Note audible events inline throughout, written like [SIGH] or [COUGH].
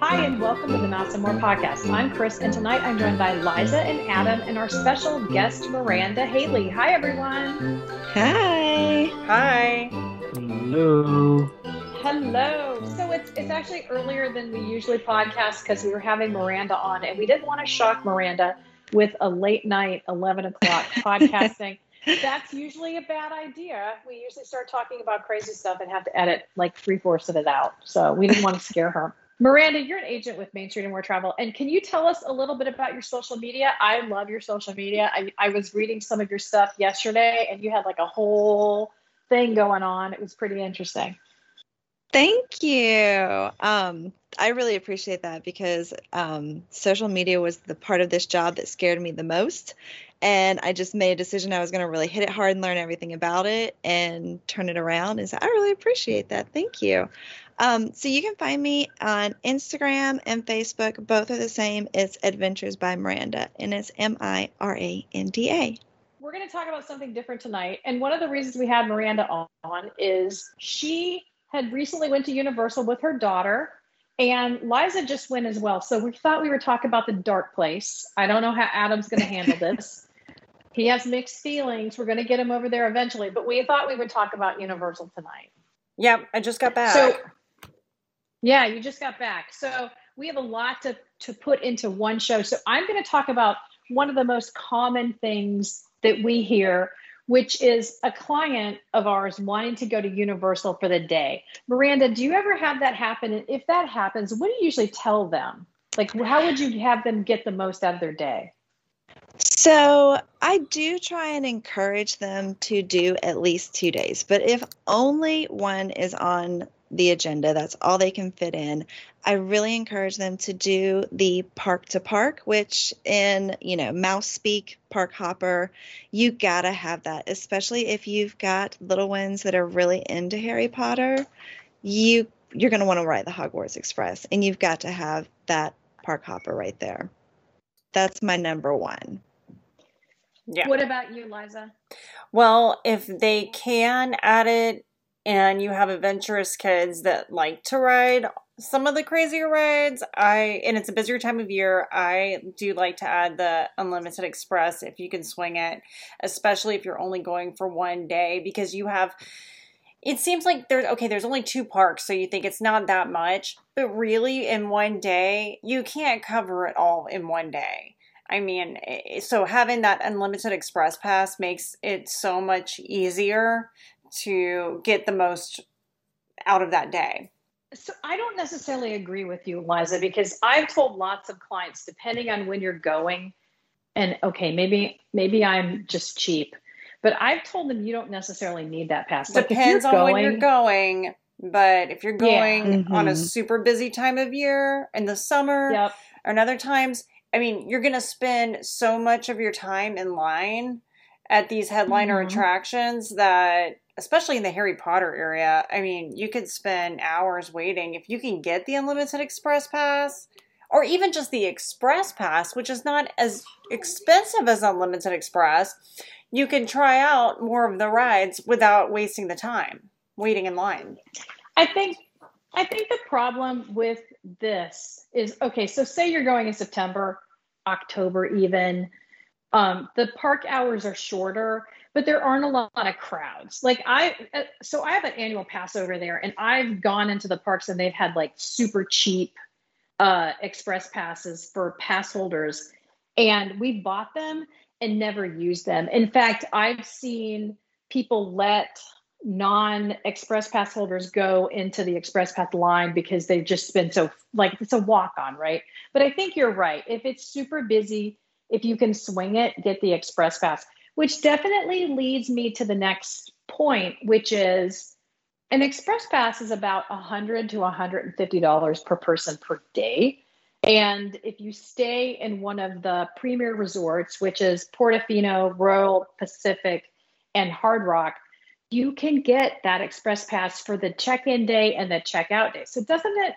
Hi, and welcome to the Mouse and More podcast. I'm Chris, and tonight I'm joined by Liza and Adam and our special guest, Miranda Haley. Hi, everyone. Hi. Hi. Hello. Hello. So it's it's actually earlier than we usually podcast because we were having Miranda on, and we didn't want to shock Miranda with a late night, eleven o'clock [LAUGHS] podcasting. That's usually a bad idea. We usually start talking about crazy stuff and have to edit like three fourths of it out. So we didn't want to scare her. Miranda, you're an agent with Main Street and More Travel. And can you tell us a little bit about your social media? I love your social media. I, I was reading some of your stuff yesterday and you had like a whole thing going on. It was pretty interesting. Thank you. Um, I really appreciate that because um, social media was the part of this job that scared me the most. And I just made a decision I was going to really hit it hard and learn everything about it and turn it around. And so I really appreciate that. Thank you. Um, so you can find me on Instagram and Facebook. Both are the same. It's Adventures by Miranda, and it's M I R A N D A. We're going to talk about something different tonight. And one of the reasons we had Miranda on is she had recently went to Universal with her daughter and Liza just went as well. So we thought we would talk about the dark place. I don't know how Adam's going to handle this. [LAUGHS] he has mixed feelings. We're going to get him over there eventually, but we thought we would talk about Universal tonight. Yep, I just got back. So yeah, you just got back. So we have a lot to, to put into one show. So I'm going to talk about one of the most common things that we hear, which is a client of ours wanting to go to Universal for the day. Miranda, do you ever have that happen? And if that happens, what do you usually tell them? Like, how would you have them get the most out of their day? So I do try and encourage them to do at least two days, but if only one is on the agenda. That's all they can fit in. I really encourage them to do the park to park, which in, you know, mouse speak, park hopper, you gotta have that, especially if you've got little ones that are really into Harry Potter. You you're gonna want to ride the Hogwarts Express and you've got to have that park hopper right there. That's my number one. Yeah. What about you, Liza? Well, if they can add it and you have adventurous kids that like to ride some of the crazier rides i and it's a busier time of year i do like to add the unlimited express if you can swing it especially if you're only going for one day because you have it seems like there's okay there's only two parks so you think it's not that much but really in one day you can't cover it all in one day I mean, so having that unlimited express pass makes it so much easier to get the most out of that day. So I don't necessarily agree with you, Liza, because I've told lots of clients, depending on when you're going, and okay, maybe maybe I'm just cheap, but I've told them you don't necessarily need that pass. Depends on going, when you're going. But if you're going yeah. mm-hmm. on a super busy time of year in the summer yep. or other times, I mean, you're going to spend so much of your time in line at these headliner mm-hmm. attractions that especially in the Harry Potter area, I mean, you could spend hours waiting. If you can get the unlimited express pass, or even just the express pass, which is not as expensive as unlimited express, you can try out more of the rides without wasting the time waiting in line. I think I think the problem with this is okay, so say you're going in September, October even, um, the park hours are shorter but there aren't a lot of crowds. Like I, uh, so I have an annual pass over there, and I've gone into the parks and they've had like super cheap uh, express passes for pass holders, and we bought them and never used them. In fact, I've seen people let non-express pass holders go into the express pass line because they've just been so like it's a walk on right? But i think you're right. If it's super busy if you can swing it get the express pass which definitely leads me to the next point, which is an express pass is about 100 to 150 dollars per person per day. And if you stay in one of the premier resorts which is portofino royal pacific and hard rock you can get that express pass for the check-in day and the check-out day so doesn't it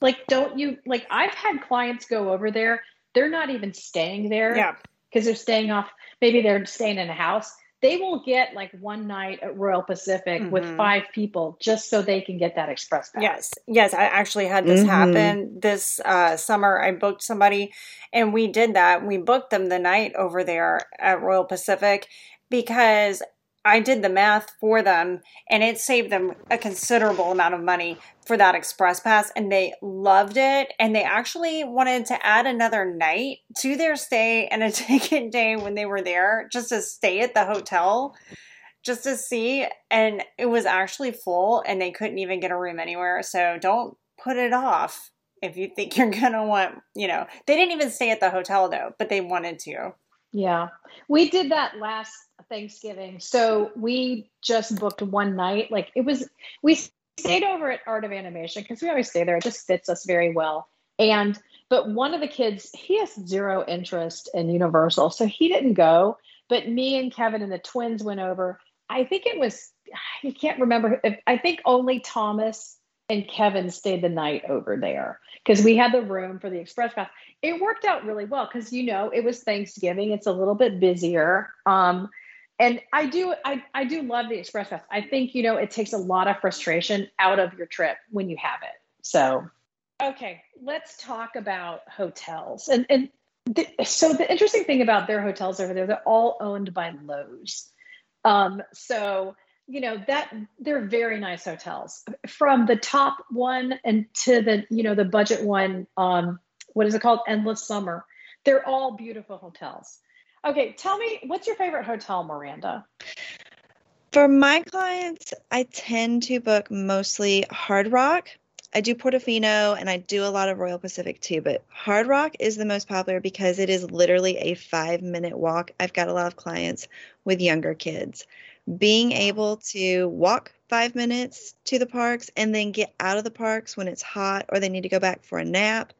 like don't you like i've had clients go over there they're not even staying there yeah because they're staying off maybe they're staying in a house they will get like one night at Royal Pacific mm-hmm. with five people just so they can get that express pass. Yes, yes, I actually had this mm-hmm. happen this uh, summer. I booked somebody, and we did that. We booked them the night over there at Royal Pacific because I did the math for them and it saved them a considerable amount of money for that express pass and they loved it and they actually wanted to add another night to their stay and a [LAUGHS] ticket day when they were there just to stay at the hotel just to see and it was actually full and they couldn't even get a room anywhere so don't put it off if you think [LAUGHS] you're going to want, you know. They didn't even stay at the hotel though, but they wanted to. Yeah. We did that last Thanksgiving. So we just booked one night. Like it was, we stayed over at Art of Animation because we always stay there. It just fits us very well. And, but one of the kids, he has zero interest in Universal. So he didn't go. But me and Kevin and the twins went over. I think it was, I can't remember. If, I think only Thomas and Kevin stayed the night over there because we had the room for the express pass. It worked out really well because you know it was Thanksgiving. It's a little bit busier. Um, and I do I, I do love the express pass. I think you know it takes a lot of frustration out of your trip when you have it. So okay, let's talk about hotels. And and so the interesting thing about their hotels over there, they're all owned by Loews. Um, so you know that they're very nice hotels. From the top one and to the you know the budget one um what is it called? Endless summer. They're all beautiful hotels. Okay tell me what's your favorite hotel miranda? For my clients i tend to book mostly hard rock. I do portofino and i do a lot of royal pacific too but hard rock is the most popular because it is literally a five minute walk. I've got a lot of clients with younger kids being able to walk five minutes to the parks and then get out of the parks when it's hot or they need to go back for a nap,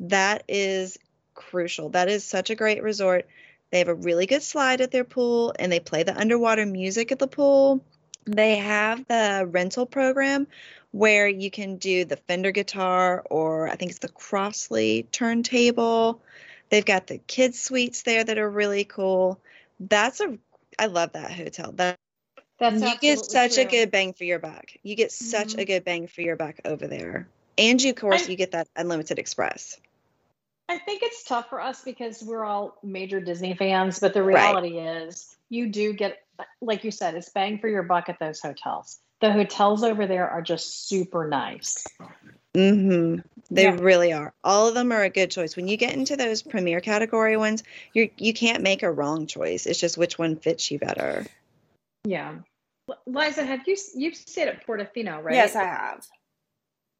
that is crucial. That is such a great resort. They have a really good slide at their pool and they play the underwater music at the pool. They have the rental program where you can do the Fender guitar or I think it's the Crosley turntable. They've got the kids suites there that are really cool. That's a I love that hotel. That that's you get such true. a good bang for your buck. You get such mm-hmm. a good bang for your buck over there. And you, of course, I, you get that unlimited express. I think it's tough for us because we're all major Disney fans, but the reality right. is you do get, like you said, it's bang for your buck at those hotels. The hotels over there are just super nice. Mm-hmm. They yeah. really are. All of them are a good choice. When you get into those premier category ones, you you can't make a wrong choice. It's just which one fits you better. Yeah. Liza, have you you've stayed at Portofino, right? Yes, I have.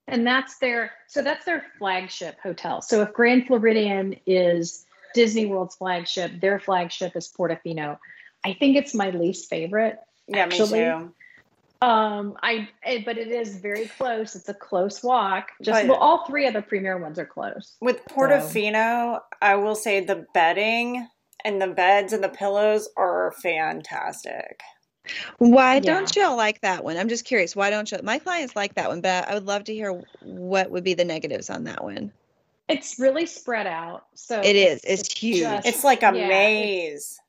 And that's their so that's their flagship hotel. So if Grand Floridian is Disney World's flagship, their flagship is Portofino. I think it's my least favorite. Yeah, actually. me too. Um, I it, but it is very close. It's a close walk. Just but, well, all three of the premier ones are close. With Portofino, so. I will say the bedding and the beds and the pillows are fantastic. Why yeah. don't y'all like that one? I'm just curious. Why don't you? My clients like that one, but I would love to hear what would be the negatives on that one. It's really spread out. So it is. It's, it's huge. Just, it's like a yeah, maze.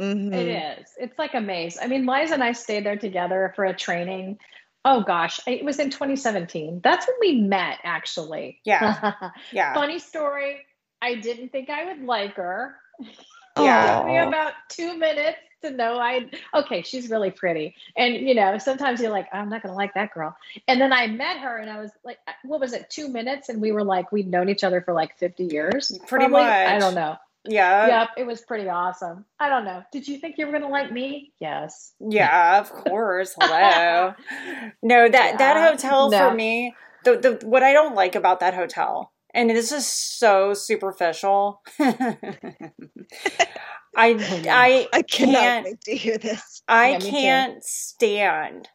Mm-hmm. It is. It's like a maze. I mean, Liza and I stayed there together for a training. Oh gosh, it was in 2017. That's when we met, actually. Yeah. [LAUGHS] yeah. Funny story. I didn't think I would like her. Yeah. It took me about two minutes to know I okay, she's really pretty. And you know, sometimes you're like, I'm not gonna like that girl. And then I met her and I was like, uh, what was it, two minutes? And we were like, we'd known each other for like 50 years. Pretty probably. much. I don't know. Yeah. Yep. It was pretty awesome. I don't know. Did you think you were gonna like me? Yes. Yeah, of [LAUGHS] course. Hello. no, that yeah. that hotel no. for me, the the what I don't like about that hotel, and this is so superficial. [LAUGHS] I [LAUGHS] I I cannot wait to hear this. I yeah, can't stand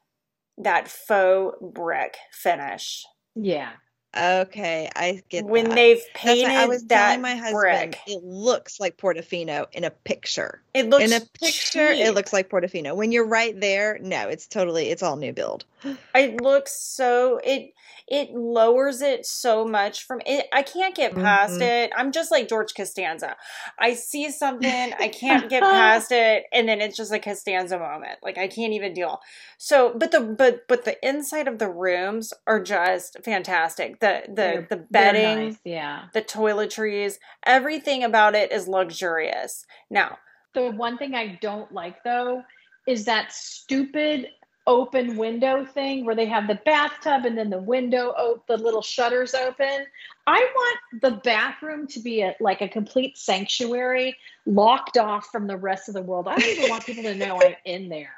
that faux brick finish. Yeah. Okay, I get that. when that. they've painted I was that telling my husband brick. it looks like Portofino in a picture. It looks in a picture, cheap. it looks like Portofino. When you're right there, no, it's totally it's all new build. [GASPS] It looks so it it lowers it so much from it. I can't get past Mhm. it. I'm just like George Costanza. I see something, I can't get [LAUGHS] past it, and then it's just a Costanza moment. Like I can't even deal. So, but the but but the inside of the rooms are just fantastic. The the the bedding, nice, yeah. the toiletries, everything about it is luxurious. Now, The one thing I don't like though is that stupid open window thing where they have the bathtub and then the window op- the little shutters open. I want the bathroom to be a, like a complete sanctuary, locked off from the rest of the world. I don't even want people to know I'm in there.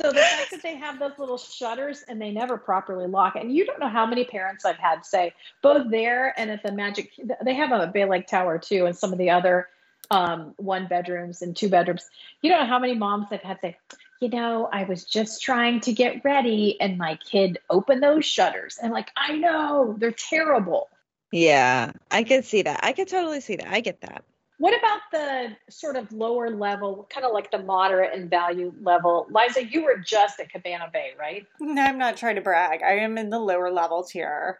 So the fact that they have those little shutters and they never properly lock, and you don't know how many parents I've had say both there and at the Magic. They have a Bay Lake Tower too, and some of the other um, one bedrooms and two bedrooms. You don't know how many moms I've had say, you know, I was just trying to get ready, and my kid opened those shutters. And like, I know they're terrible. Yeah, I can see that. I can totally see that. I get that. What about the sort of lower level, kind of like the moderate and value level? Liza, you were just at Cabana Bay, right? [LAUGHS] No, I'm not trying to brag. I am in the lower level tier.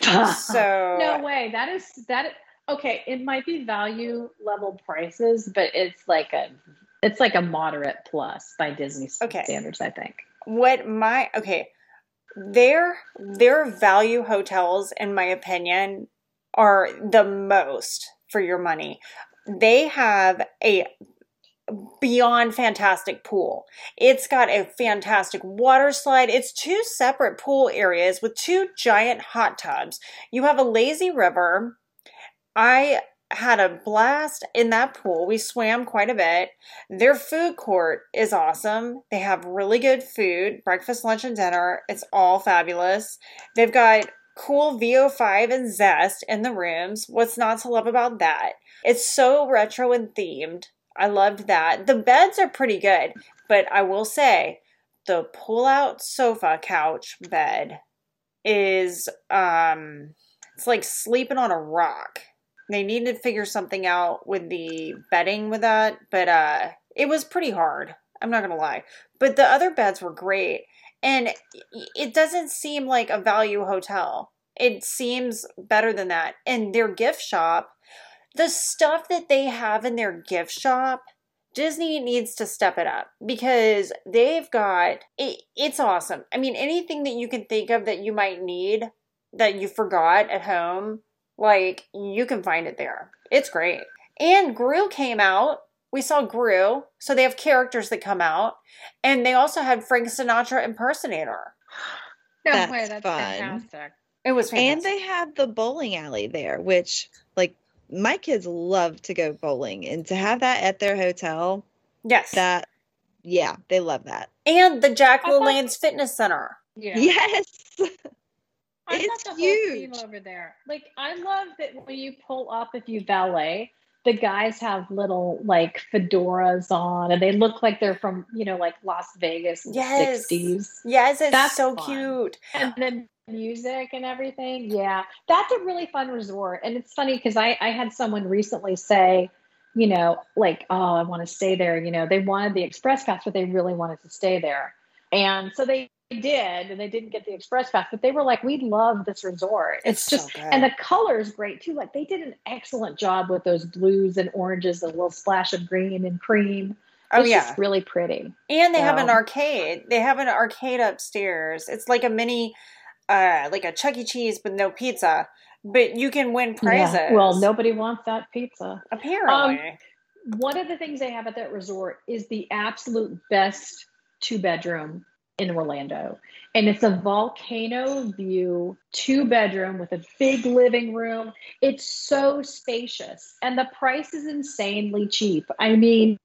[LAUGHS] So no way. That is that. Okay, it might be value level prices, but it's like a it's like a moderate plus by Disney Okay. standards, I think. what my okay their their value hotels in my opinion are the most for your money. They have a beyond fantastic pool. It's got a fantastic water slide. It's two separate pool areas with two giant hot tubs. You have a lazy river. I had a blast in that pool. We swam quite a bit. Their food court is awesome. They have really good food, breakfast, lunch, and dinner. It's all fabulous. They've got cool VO5 and Zest in the rooms. What's not to love about that? It's so retro and themed. I loved that. The beds are pretty good, but I will say the pull-out sofa couch bed is um it's like sleeping on a rock they needed to figure something out with the bedding with that but uh it was pretty hard i'm not gonna lie but the other beds were great and it doesn't seem like a value hotel it seems better than that and their gift shop the stuff that they have in their gift shop Disney needs to step it up because they've got it, it's awesome. I mean, anything that you can think of that you might need that you forgot at home, like you can find it there. It's great. And Gru came out. We saw Gru, so they have characters that come out, and they also had Frank Sinatra impersonator. No That's way, that's fun. fantastic. It was And they have the bowling alley there, which like my kids love to go bowling and to have that at their hotel, yes, that yeah, they love that. and the Jack I thought- LaLanne's Fitness Center. Yeah. Yes. I It's thought the whole theme huge. over there. Like I love that when you pull up if you valet, the guys have little like fedoras on and they look like they're from, you know, like Las Vegas Yes. 60s. Yes, it's That's so fun. cute. And then music and everything. Yeah. That's a really fun resort. And it's funny because I, I had someone recently say, you know, like, oh, I want to stay there. You know, they wanted the express pass, but they really wanted to stay there. And so they did, and they didn't get the express pass, but they were like, we love this resort. It's, It's just, so and the color is great too. Like they did an excellent job with those blues and oranges, a little splash of green and cream. Oh it's yeah, just really pretty. and they have an arcade. They have an arcade upstairs. It's like a mini, uh, like a Chuck E. Cheese with no pizza, but you can win prizes. Yeah. Well, nobody wants that pizza. apparently. one of the things they have at that resort is the absolute best two bedroom in Orlando. And it's a volcano view, two bedroom with a big living room. It's so spacious and the price is insanely cheap. I mean,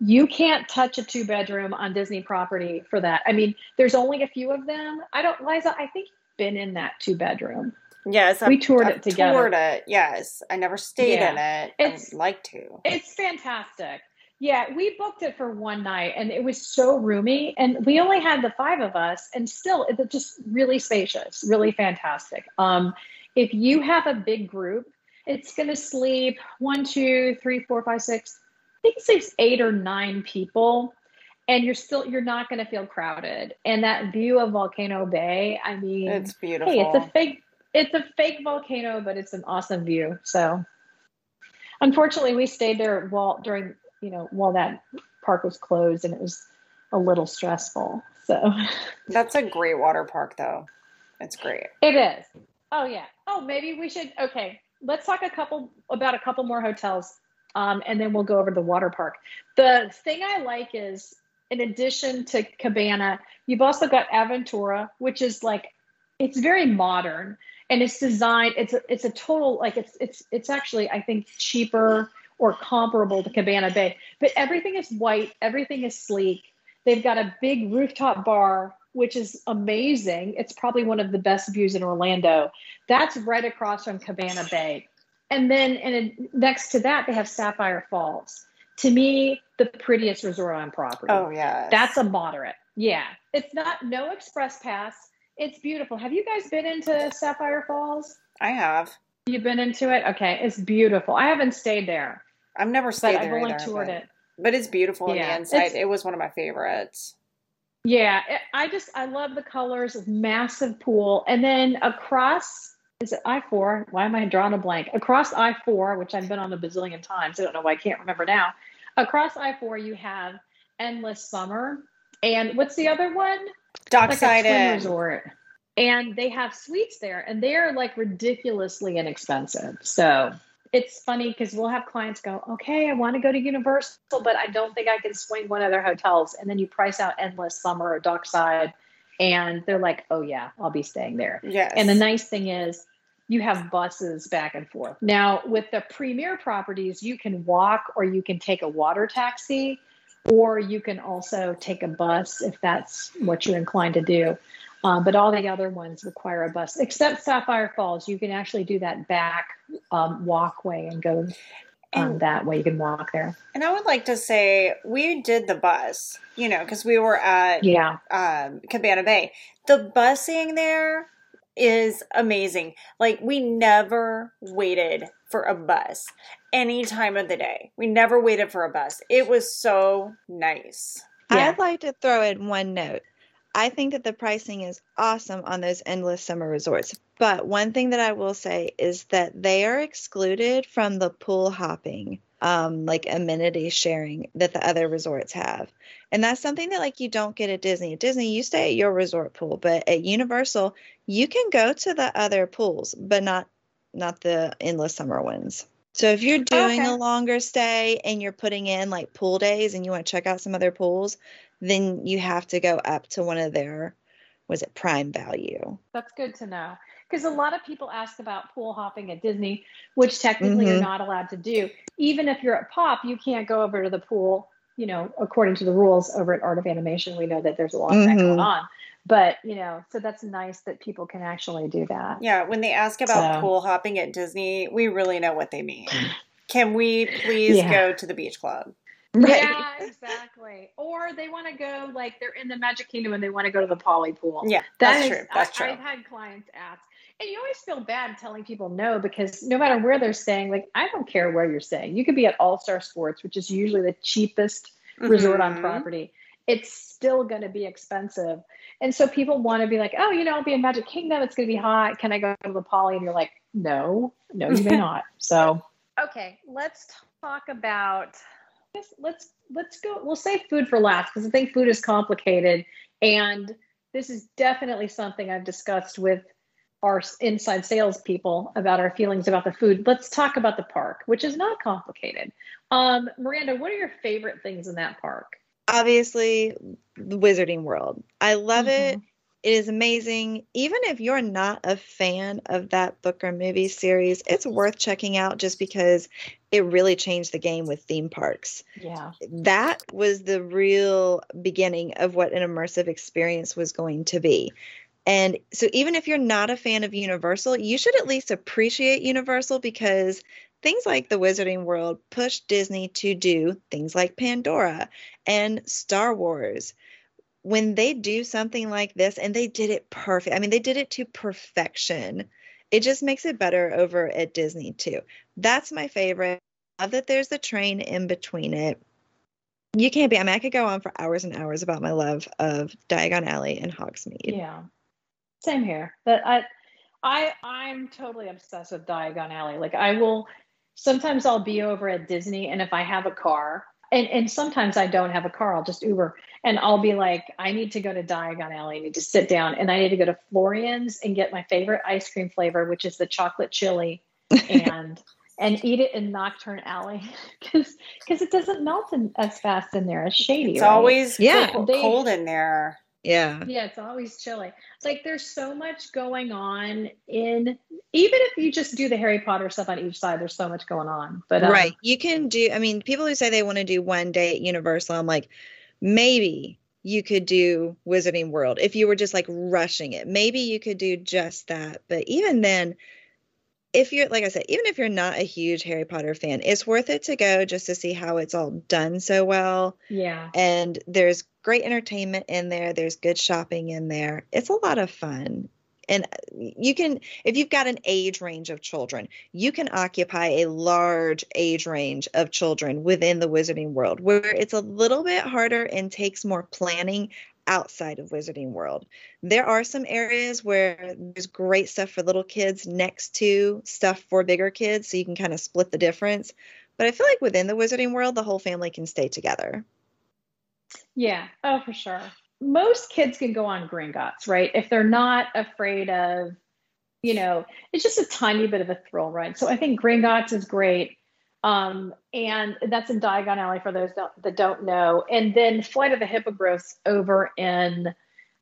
you can't touch a two bedroom on Disney property for that. I mean, there's only a few of them. I don't, Liza, I think you've been in that two bedroom. yes, we toured it I've together. Toured it. Yes, I never stayed Yeah. in it. It's- I'd like to. It's fantastic. Yeah, we booked it for one night and it was so roomy. And we only had the five of us, and still, it's just really spacious, really fantastic. Um, if you have a big group, it's going to sleep one, two, three, four, five, six, I think it sleeps eight or nine people. And you're still, you're not going to feel crowded. And that view of Volcano Bay, I mean, It's beautiful. hey, it's a fake, it's a fake volcano, but it's an awesome view. So, unfortunately, we stayed there while during you know, while that park was closed and it was a little stressful. So That's a great water park, though. It's great. it is. Oh yeah. Oh, maybe we should. Okay, let's talk a couple about a couple more hotels, um, and then we'll go over the water park. The thing I like is, in addition to Cabana, you've also got Aventura, which is like, it's very modern and it's designed. It's a, it's a total like it's it's it's actually I think cheaper or comparable to Cabana Bay, but everything is white, everything is sleek. They've got a big rooftop bar, which is amazing. It's probably one of the best views in Orlando. That's right across from Cabana Bay. And then and next to that, they have Sapphire Falls. To me, the prettiest resort on property. Oh, yeah. That's a moderate. Yeah. It's not no express pass. It's beautiful. Have you guys been into Sapphire Falls? I have. You've been into it? Okay. It's beautiful. I haven't stayed there, I've never but stayed I've there only either, toured but, it. but it's beautiful on the inside. It was one of my favorites. Yeah, it- I just I love the colors, massive pool, and then across is it I four? Why am I drawing a blank? Across I four, which I've been on a bazillion times. I don't know why I can't remember now. Across I four, you have Endless Summer, and what's the other one? Like a Dockside swim resort, and they have suites there, and they are like ridiculously inexpensive. So it's funny because we'll have clients go, okay, I want to go to Universal, but I don't think I can swing one of their hotels. And then you price out Endless Summer or Dockside, and they're like, oh, yeah, I'll be staying there. Yes. And the nice thing is, you have buses back and forth. Now, with the premier properties, you can walk or you can take a water taxi, or you can also take a bus if that's what you're inclined to do. Um, but all the other ones require a bus, except Sapphire Falls. You can actually do that back um, walkway and go um, And- that way. You can walk there. And I would like to say we did the bus, you know, because we were at Yeah. um, Cabana Bay. The busing there is amazing. Like we never waited for a bus any time of the day. We never waited for a bus. It was so nice. Yeah. I'd like to throw in one note. I think that the pricing is awesome on those endless summer resorts. But one thing that I will say is that they are excluded from the pool hopping, um, like amenity sharing that the other resorts have. And that's something that like you don't get at Disney. At Disney, you stay at your resort pool, but at Universal, you can go to the other pools, but not not the endless summer ones. So if you're doing Okay. a longer stay and you're putting in like pool days and you want to check out some other pools, then you have to go up to one of their was it prime value. That's good to know. Because a lot of people ask about pool hopping at Disney, which technically you're Mhm. not allowed to do. Even if you're at POP, you can't go over to the pool, you know, according to the rules over at Art of Animation. We know that there's a lot of that going Mhm. on. But, you know, so that's nice that people can actually do that. Yeah, when they ask about So- pool hopping at Disney, we really know what they mean. Can we please Yeah. go to the beach club? Yeah, exactly. Or they want to go, like, they're in the Magic Kingdom and they want to go to the Poly Pool. Yeah, That that's is- true. That's I, true. I've had clients ask, and you always feel bad telling people no because no matter where they're staying, like I don't care where you're staying. You could be at All Star Sports, which is usually the cheapest resort on Mhm. property. It's still going to be expensive, and so people want to be like, oh, you know, I'll be in Magic Kingdom. It's going to be hot. Can I go to the Poly? And you're like, no, no, you may [LAUGHS] not. So okay, let's talk about. Let's let's let's go. We'll save food for last because I think food is complicated and this is definitely something I've discussed with our inside sales people about our feelings about the food. Let's talk about the park, which is not complicated. Um, Miranda, what are your favorite things in that park? Obviously, the Wizarding World. I love it. It is amazing. Even if you're not a fan of that book or movie series, it's worth checking out just because it really changed the game with theme parks. Yeah. that was the real beginning of what an immersive experience was going to be. And so, even if you're not a fan of Universal, you should at least appreciate Universal because things like the Wizarding World pushed Disney to do things like Pandora and Star Wars. When they do something like this, and they did it perfect, I mean, they did it to perfection. It just makes it better over at Disney, too. That's my favorite. Love that there's a train in between it. You can't be, I mean, I could go on for hours and hours about my love of Diagon Alley and Hogsmeade. Yeah. Same here. But I, I, I'm totally obsessed with Diagon Alley. Like I will sometimes I'll be over at Disney and if I have a car, and, and sometimes I don't have a car, I'll just Uber and I'll be like, I need to go to Diagon Alley, I need to sit down and I need to go to Florian's and get my favorite ice cream flavor, which is the chocolate chili [LAUGHS] and and eat it in Knockturn Alley [LAUGHS] because because it doesn't melt in, as fast in there. It's shady. It's right? always Yeah. cold, They- cold in there. Yeah. Yeah, it's always chilly. Like there's so much going on in even if you just do the Harry Potter stuff on each side, there's so much going on. But um, right. You can do, I mean, people who say they want to do one day at Universal, I'm like, maybe you could do Wizarding World if you were just like rushing it. Maybe you could do just that. But even then, if you're, like I said, even if you're not a huge Harry Potter fan, it's worth it to go just to see how it's all done so well. yeah. And there's great entertainment in there, there's good shopping in there. It's a lot of fun. And uh, you can, if you've got an age range of children, you can occupy a large age range of children within the Wizarding World, where it's a little bit harder and takes more planning outside of Wizarding World. There are some areas where there's great stuff for little kids next to stuff for bigger kids, so you can kind of split the difference. But I feel like within the Wizarding World, the whole family can stay together. Yeah. Oh, for sure. Most kids can go on Gringotts, right? If they're not afraid of, you know, it's just a tiny bit of a thrill ride. So I think Gringotts is great. Um, and that's in Diagon Alley for those that, that don't know. And then Flight of the Hippogriffs over in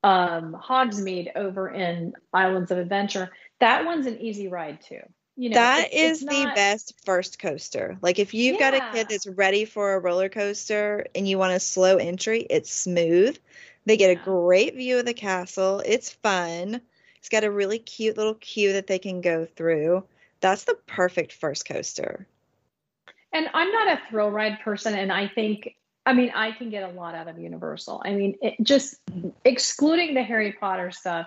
um, Hogsmeade over in Islands of Adventure. That one's an easy ride too. You know, that it's- is it's the not- best first coaster. Like if you've got a kid that's ready for a roller coaster and you want a slow entry, it's smooth. They get a great view of the castle. It's fun. It's got a really cute little queue that they can go through. That's the perfect first coaster. And I'm not a thrill ride person, and I think, I mean, I can get a lot out of Universal. I mean, it, just excluding the Harry Potter stuff,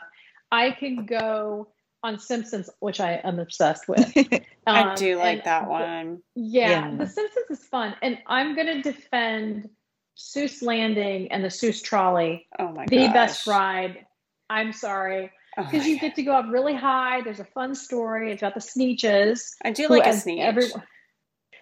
I can go on Simpsons, which I am obsessed with. [LAUGHS] I Um, do like and that one. Yeah, Yeah. The Simpsons is fun, and I'm going to defend Seuss Landing and the Seuss Trolley, Oh my god, the gosh. best ride. I'm sorry Oh because my you God. get to go up really high. There's a fun story. It's got the Sneetches. I do like a as sneak. everyone-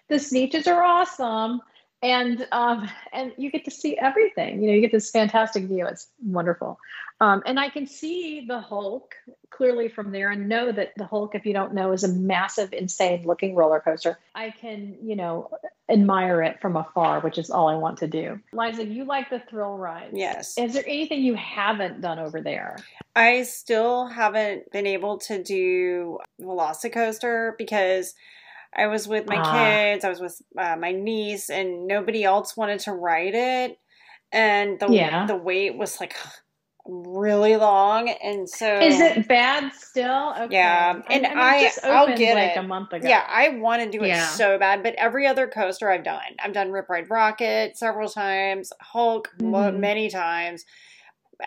the Sneetches are awesome, and um, and you get to see everything. You know, you get this fantastic view. It's wonderful, um, and I can see the Hulk clearly from there, and know that the Hulk, if you don't know, is a massive, insane-looking roller coaster. I can, you know, admire it from afar, which is all I want to do. Liza, you like the thrill rides? Yes. Is there anything you haven't done over there? I still haven't been able to do Velocicoaster because I was with my Ah. kids, I was with uh, my niece, and nobody else wanted to ride it. And the Yeah. the wait was like really long, and so Is it bad still? Okay. Yeah, and mean, it I- just I'll get like it. a month ago. Yeah, I want to do it Yeah. so bad, but every other coaster I've done, I've done Rip Ride Rockit several times, Hulk Mhm. many times,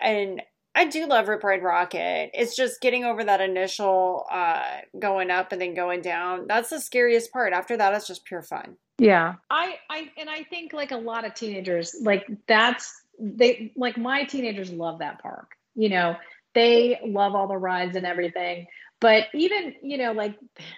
and I do love Rip Ride Rockit. It's just getting over that initial uh, going up and then going down. That's the scariest part. After that, it's just pure fun. Yeah. I, I, and I think like a lot of teenagers, like that's, they, like my teenagers love that park. You know, they love all the rides and everything. But even, you know, like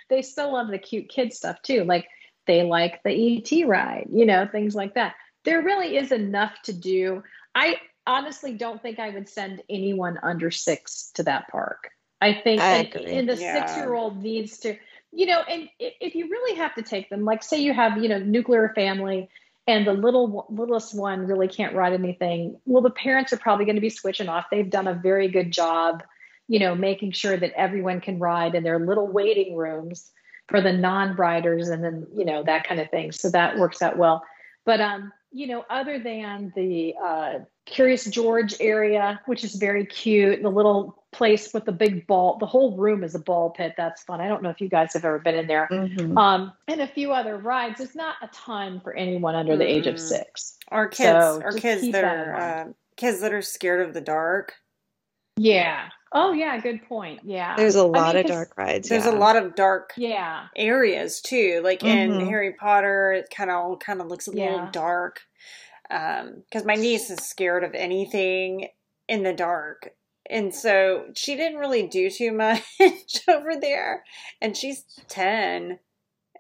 they still love the cute kid stuff too. Like they like the ET ride, you know, things like that. There really is enough to do. I honestly don't think I would send anyone under six to that park. I think I and, and the Yeah. six year old needs to, you know, and if you really have to take them, like say you have, you know, nuclear family and the little littlest one really can't ride anything, well, the parents are probably going to be switching off. They've done a very good job, you know, making sure that everyone can ride in their little waiting rooms for the non-riders and then, you know, that kind of thing. So that works out well. But um, you know, other than the uh, Curious George area, which is very cute, the little place with the big ball, the whole room is a ball pit. That's fun. I don't know if you guys have ever been in there. Mhm. Um, and a few other rides. There's not a ton for anyone under the age of Mm. six. Or kids, So, or kids that that are mind. uh, kids that are scared of the dark. Yeah. Oh, yeah. Good point. Yeah. There's a I mean, lot of 'cause dark rides. There's yeah. a lot of dark Yeah. areas too. Like in Mhm. Harry Potter, it kind of all kind of looks a little dark. Um, because my niece is scared of anything in the dark, and so she didn't really do too much [LAUGHS] over there. And she's ten,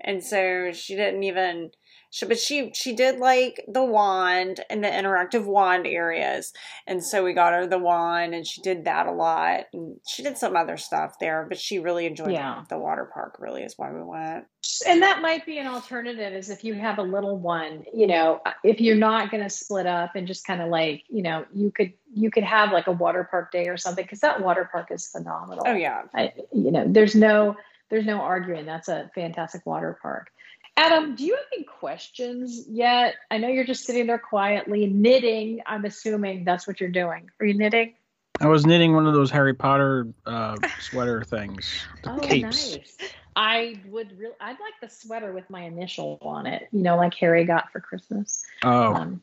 and so she didn't even. She, but she she did like the wand and the interactive wand areas, and so we got her the wand, and she did that a lot. And she did some other stuff there, but she really enjoyed Yeah. the water park. Really, is why we went. And that might be an alternative is if you have a little one, you know, uh, if you're not going to split up and just kind of like, you know, you could you could have like a water park day or something because that water park is phenomenal. Oh yeah, I, you know, there's no there's no arguing that's a fantastic water park. Adam, do you have any questions yet? I know you're just sitting there quietly knitting. I'm assuming that's what you're doing. Are you knitting? I was knitting one of those Harry Potter uh, sweater things, the oh, capes. nice. I would really. I'd like the sweater with my initial on it. You know, like Harry got for Christmas. Oh, Um,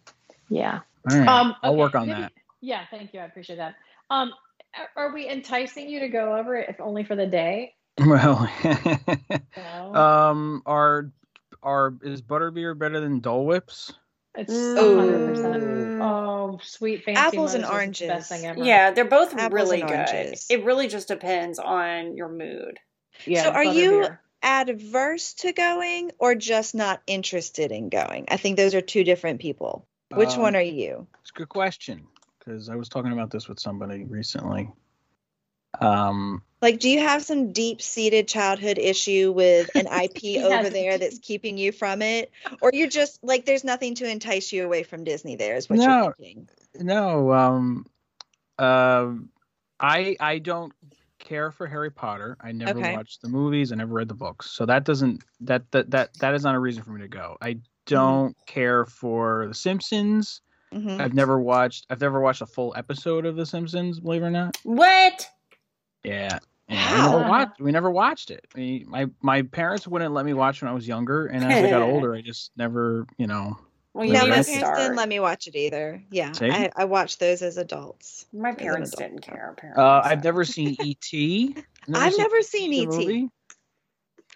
yeah. right. Um, I'll work on maybe- that. Yeah, thank you. I appreciate that. Um, are- we enticing you to go over it if only for the day? [LAUGHS] Well, No. [LAUGHS] um, are are is butterbeer better than Dole Whips? it's Ooh. hundred percent. Oh, sweet fancy Apples and Moses the oranges. best thing ever. yeah, they're both Apples really good. oranges. It really just depends on your mood. yeah. So are you- butterbeer. Adverse to going or just not interested in going? I think those are two different people. Which Um, one are you? It's a good question because I was talking about this with somebody recently. Um, Like, do you have some deep seated childhood issue with an [LAUGHS] IP He over there that's keeping you from it? Or you're just like, there's nothing to entice you away from Disney there, is what No. you're thinking? no, um, um, I I don't care for Harry Potter. I never Okay. watched the movies. I never read the books, so that doesn't that that that that is not a reason for me to go. I don't care for The Simpsons. hmm I've never watched. I've never watched a full episode of The Simpsons. Believe it or not. What? Yeah. Yeah we, never watched, we never watched it. We, my my parents wouldn't let me watch when I was younger, and as I got [LAUGHS] older, I just never, you know. Well, Yeah, my to that's- parents didn't let me watch it either. Yeah, I, I watched those as adults. My parents adult. didn't care. Apparently, Uh, I've never seen E.T. [LAUGHS] I've never seen the ET.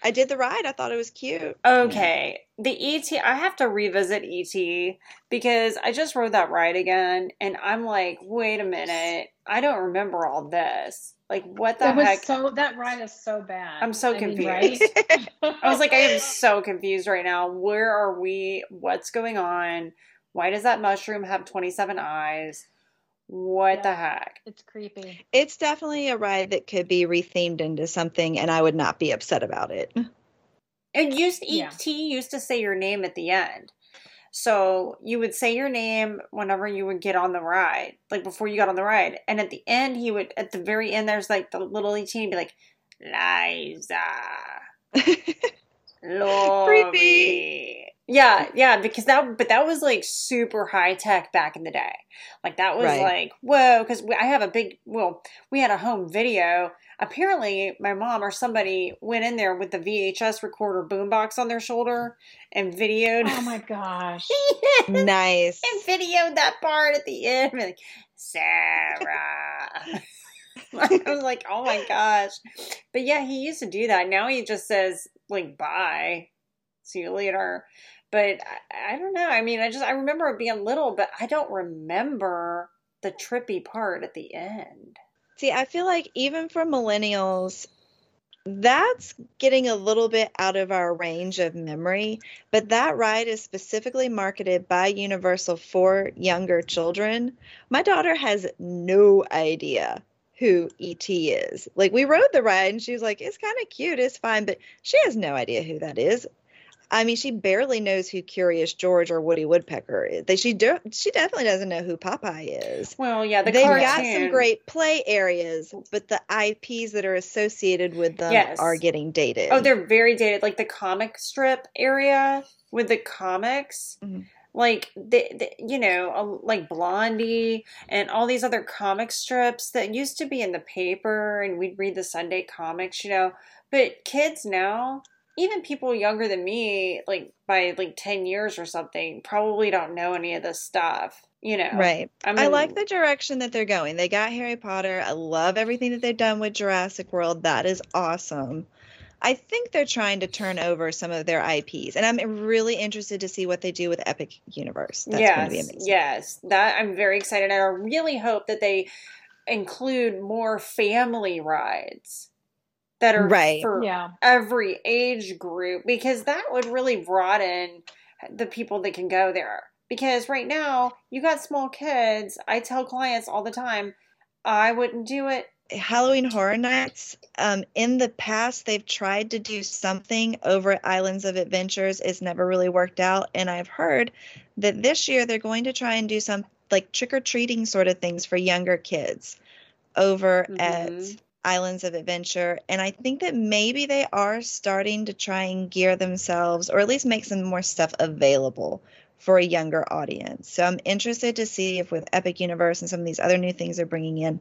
Movie. I did the ride. I thought it was cute. Okay, the ET. I have to revisit ET because I just rode that ride again, and I'm like, wait a minute, I don't remember all this. Like, what the That was heck? so that ride is so bad. I'm so I mean, confused. right? [LAUGHS] I was like, I am so confused right now. Where are we? What's going on? Why does that mushroom have 27 eyes? What the heck? it's creepy. It's definitely a ride that could be rethemed into something, and I would not be upset about it. And used Yeah. ET used to say your name at the end. So you would say your name whenever you would get on the ride, like before you got on the ride. And at the end, he would, at the very end, there's like the little ET and be like, Liza, [LAUGHS] Lori. Yeah, yeah, because that, but that was like super high tech back in the day. Like that was Right. like, whoa, because I have a big, well, we had a home video. Apparently, my mom or somebody went in there with the VHS recorder boombox on their shoulder and videoed. Oh my gosh. [LAUGHS] nice. and videoed that part at the end. Like, Sarah. [LAUGHS] I was like, oh my gosh. But yeah, he used to do that. Now he just says, like, bye. See you later. But I, I don't know. I mean, I just, I remember it being little, but I don't remember the trippy part at the end. See, I feel like even for millennials, that's getting a little bit out of our range of memory. But that ride is specifically marketed by Universal for younger children. My daughter has no idea who ET is. Like, we rode the ride and she was like, it's kind of cute, it's fine. But she has no idea who that is. I mean, she barely knows who Curious George or Woody Woodpecker is. They, she, do, she definitely doesn't know who Popeye is. Well, yeah, the They've cartoon. got some great play areas, but the IPs that are associated with them Yes. are getting dated. Oh, they're very dated. Like the comic strip area with the comics. Mhm. like the, the you know like blondie and all these other comic strips that used to be in the paper and we'd read the sunday comics you know but kids now even people younger than me like by like 10 years or something probably don't know any of this stuff you know Right. I'm I like the direction that they're going. They got Harry Potter. I love everything that they've done with Jurassic World. That is awesome. I think they're trying to turn over some of their IPs, and I'm really interested to see what they do with Epic Universe. That's going to be yes, amazing. yes, that I'm very excited, and I really hope that they include more family rides that are Right. for Yeah. every age group because that would really broaden the people that can go there. Because right now you got small kids. I tell clients all the time, I wouldn't do it. Halloween Horror Nights. Um, in the past, they've tried to do something over at Islands of Adventures. It's never really worked out, and I've heard that this year they're going to try and do some like trick or treating sort of things for younger kids over at Mhm. Islands of Adventure. And I think that maybe they are starting to try and gear themselves, or at least make some more stuff available for a younger audience. So I'm interested to see if with Epic Universe and some of these other new things they're bringing in,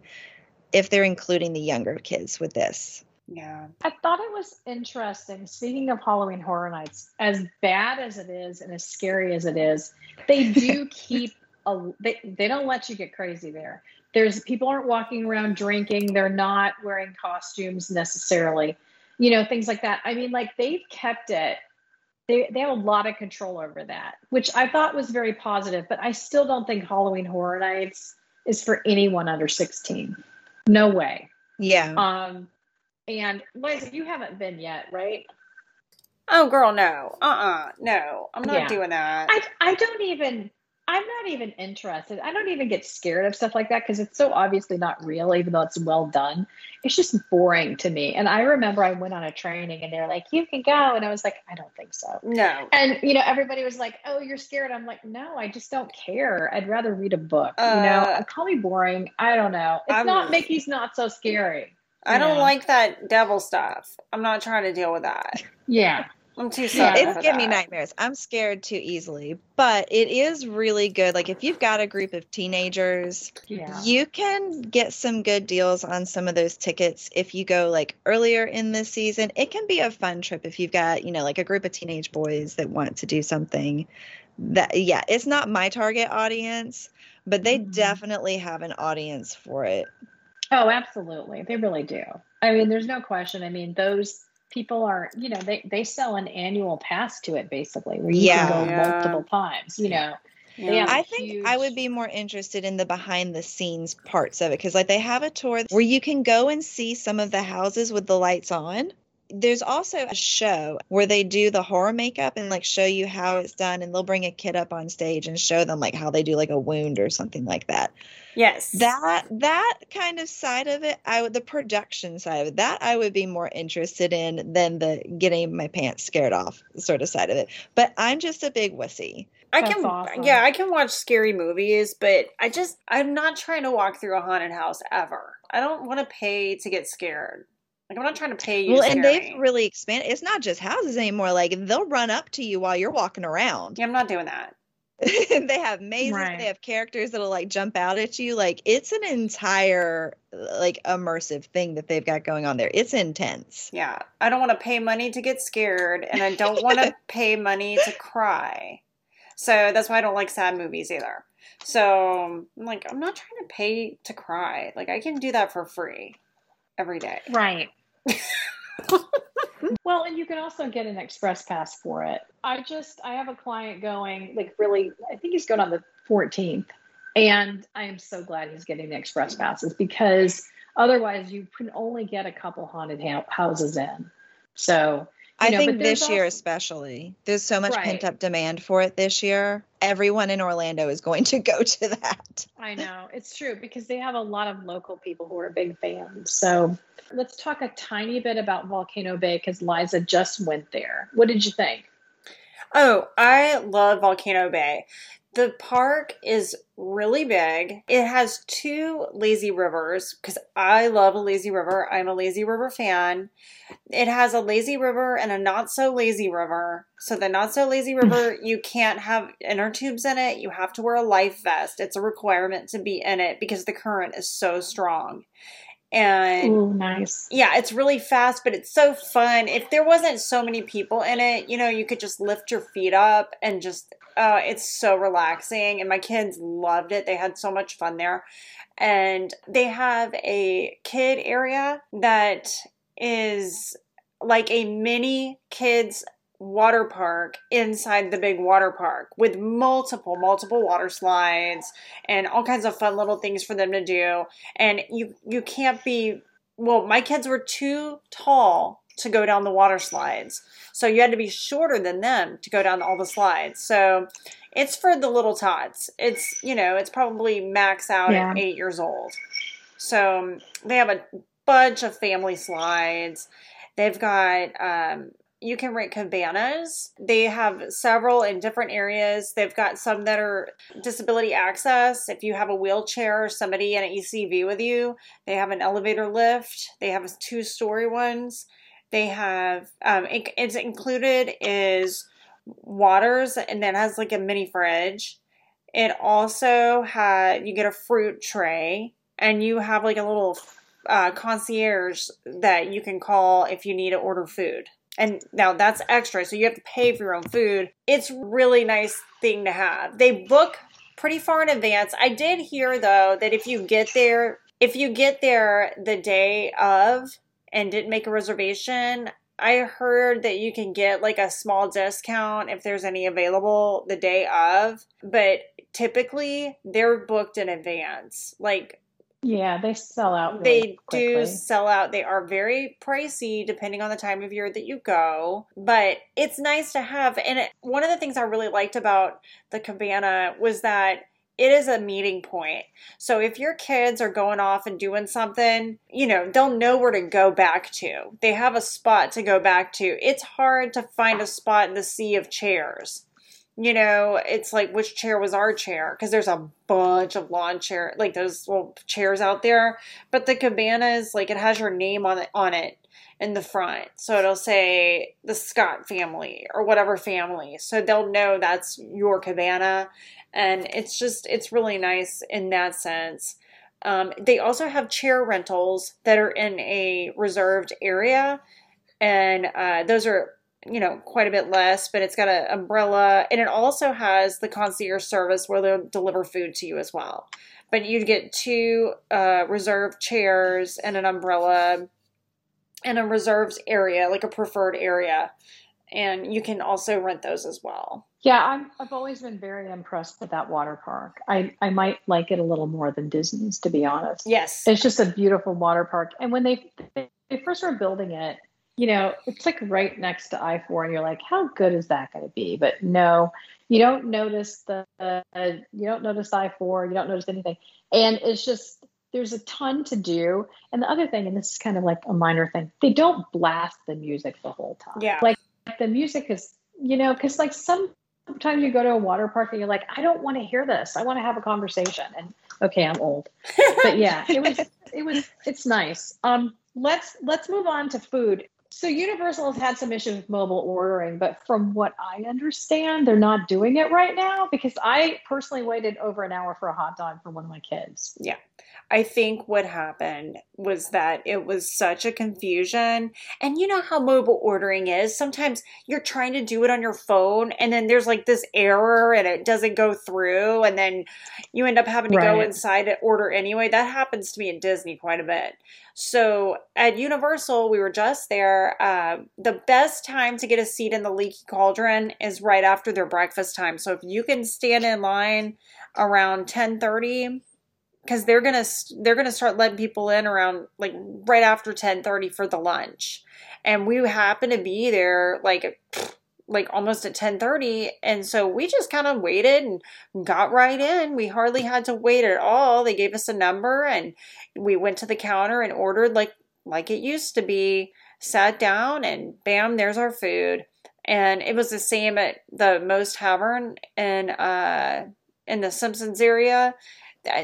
if they're including the younger kids with this. Yeah. I thought it was interesting. Speaking of Halloween Horror Nights, as bad as it is and as scary as it is, they do [LAUGHS] keep a. They they don't let you get crazy there. There's people aren't walking around drinking. They're not wearing costumes necessarily. You know things like that. I mean, like they've kept it. They they have a lot of control over that, which I thought was very positive. But I still don't think Halloween Horror Nights is for anyone under 16. No way. Yeah. Um, and Liza, you haven't been yet, right? Oh, girl, no. Uh uh No. I'm not Yeah. doing that. I I don't even. I'm not even interested. I don't even get scared of stuff like that because it's so obviously not real, even though it's well done. It's just boring to me. And I remember I went on a training and they're like, "You can go," and I was like, "I don't think so." no. And you know, everybody was like, "Oh, you're scared." I'm like, "No, I just don't care. I'd rather read a book." you Uh, know, call me boring. I don't know. It's I'm- not Mickey's not so scary. I don't Yeah. like that devil stuff. I'm not trying to deal with that. [LAUGHS] Yeah. I'm too Yeah. it's giving me nightmares. I'm scared too easily, but it is really good. Like if you've got a group of teenagers, Yeah. you can get some good deals on some of those tickets if you go like earlier in the season. It can be a fun trip if you've got, you know, like a group of teenage boys that want to do something that yeah, it's not my target audience, but they Mhm. definitely have an audience for it. Oh, absolutely. They really do. I mean, there's no question. I mean, those people are, you know, they, they sell an annual pass to it basically, where you Yeah. can go Yeah. multiple times, you know. Yeah. Yeah. I think I would be more interested in the behind the scenes parts of it because, like, they have a tour where you can go and see some of the houses with the lights on. There's also a show where they do the horror makeup and like show you how it's done, and they'll bring a kid up on stage and show them like how they do like a wound or something like that. Yes. That that kind of side of it, I would the production side of it, that I would be more interested in than the getting my pants scared off sort of side of it. But I'm just a big wussy. I That's can awesome. yeah, I can watch scary movies, but I just I'm not trying to walk through a haunted house ever. I don't want to pay to get scared. Like I'm not trying to pay you Well, to and they've really expanded. It's not just houses anymore. Like they'll run up to you while you're walking around. yeah, I'm not doing that. [LAUGHS] they have mazes. Right. They have characters that'll like jump out at you. Like it's an entire like immersive thing that they've got going on there. It's intense. Yeah. I don't want to pay money to get scared and I don't want to [LAUGHS] pay money to cry. So that's why I don't like sad movies either. So I'm like, I'm not trying to pay to cry. Like I can do that for free every day. Right. [LAUGHS] well, and you can also get an express pass for it. I just I have a client going like really I think he's going on the 14th and I am so glad he's getting the express passes because otherwise you can only get a couple haunted ha- houses in. So, I know, think but there's this year also- especially, there's so much Right. pent up demand for it this year. Everyone in Orlando is going to [LAUGHS] go to that. I know it's true because they have a lot of local people who are big fans. So, let's talk a tiny bit about Volcano Bay because Liza just went there. What did you think? Oh, I love Volcano Bay. The park is really big. It has two lazy rivers because I love a lazy river. I'm a lazy river fan. It has a lazy river and a not so lazy river. So, the not so lazy hmm. river, you can't have inner tubes in it. You have to wear a life vest. It's a requirement to be in it because the current is so strong. And Ooh, nice. yeah, it's really fast, but it's so fun. If there wasn't so many people in it, you know, you could just lift your feet up and just, uh, it's so relaxing. And my kids loved it. They had so much fun there. And they have a kid area that is like a mini kids water park inside the big water park with multiple multiple water slides and all kinds of fun little things for them to do and you you can't be well my kids were too tall to go down the water slides so you had to be shorter than them to go down all the slides so it's for the little tots it's you know it's probably max out Yeah. at eight years old so they have a bunch of family slides they've got um, you can rent cabanas. They have several in different areas. They've got some that are disability access. If you have a wheelchair or somebody in an ECV with you, they have an elevator lift. They have two story ones. They have, um, it, it's included is waters and then has like a mini fridge. It also had, you get a fruit tray and you have like a little uh, concierge that you can call if you need to order food. And now that's extra, so you have to pay for your own food. It's really nice thing to have. They book pretty far in advance. I did hear though that if you get there, if you get there the day of and didn't make a reservation, I heard that you can get like a small discount if there's any available the day of, but typically they're booked in advance. Like Yeah, they sell out. Really they do sell out. They are very pricey depending on the time of year that you go, but it's nice to have. And it, one of the things I really liked about the cabana was that it is a meeting point. So if your kids are going off and doing something, you know, they'll know where to go back to. They have a spot to go back to. It's hard to find a spot in the sea of chairs you know, it's like which chair was our chair because there's a bunch of lawn chair like those little chairs out there. But the cabana is like it has your name on it on it in the front, so it'll say the Scott family or whatever family, so they'll know that's your cabana, and it's just it's really nice in that sense. Um, they also have chair rentals that are in a reserved area, and uh, those are you know quite a bit less but it's got an umbrella. And it also has the concierge service where they'll deliver food to you as well. But you'd get two uh, reserved chairs and an umbrella and a reserved area like a preferred area and you can also rent those as well Yeah, I'm, I've always been very impressed with that water park. I, I might like it a little more than Disney's, to be honest. yes It's just a beautiful water park. And when they, they first were building it, you know, it's like right next to I 4, and you're like, how good is that going to be? But no, you don't notice the, uh, you don't notice I 4, you don't notice anything. And it's just, there's a ton to do. And the other thing, and this is kind of like a minor thing, they don't blast the music the whole time. Yeah. Like the music is, you know, because like sometimes you go to a water park and you're like, I don't want to hear this. I want to have a conversation. And okay, I'm old but [LAUGHS] yeah, it was it was it's nice. Um, let's let's move on to food. So Universal has had some issues with mobile ordering, but from what I understand, they're not doing it right now because I personally waited over an hour for a hot dog for one of my kids. I think what happened was that it was such a confusion. And you know how mobile ordering is. Sometimes you're trying to do it on your phone and then there's like this error and it doesn't go through. And then you end up having to go inside and order anyway. That happens to me at Disney quite a bit. So at Universal, we were just there. Uh, the best time to get a seat in the Leaky Cauldron is right after their breakfast time. So if you can stand in line around 1030 because they're gonna they're gonna start letting people in around like right after 10:30 for the lunch. And we happen to be there like like almost at 10:30 and so we just kind of waited and got right in. We hardly had to wait at all. They gave us a number and we went to the counter and ordered like like it used to be. Sat down and bam there's our food. And it was the same at the Moe's Tavern in uh in the Simpsons area,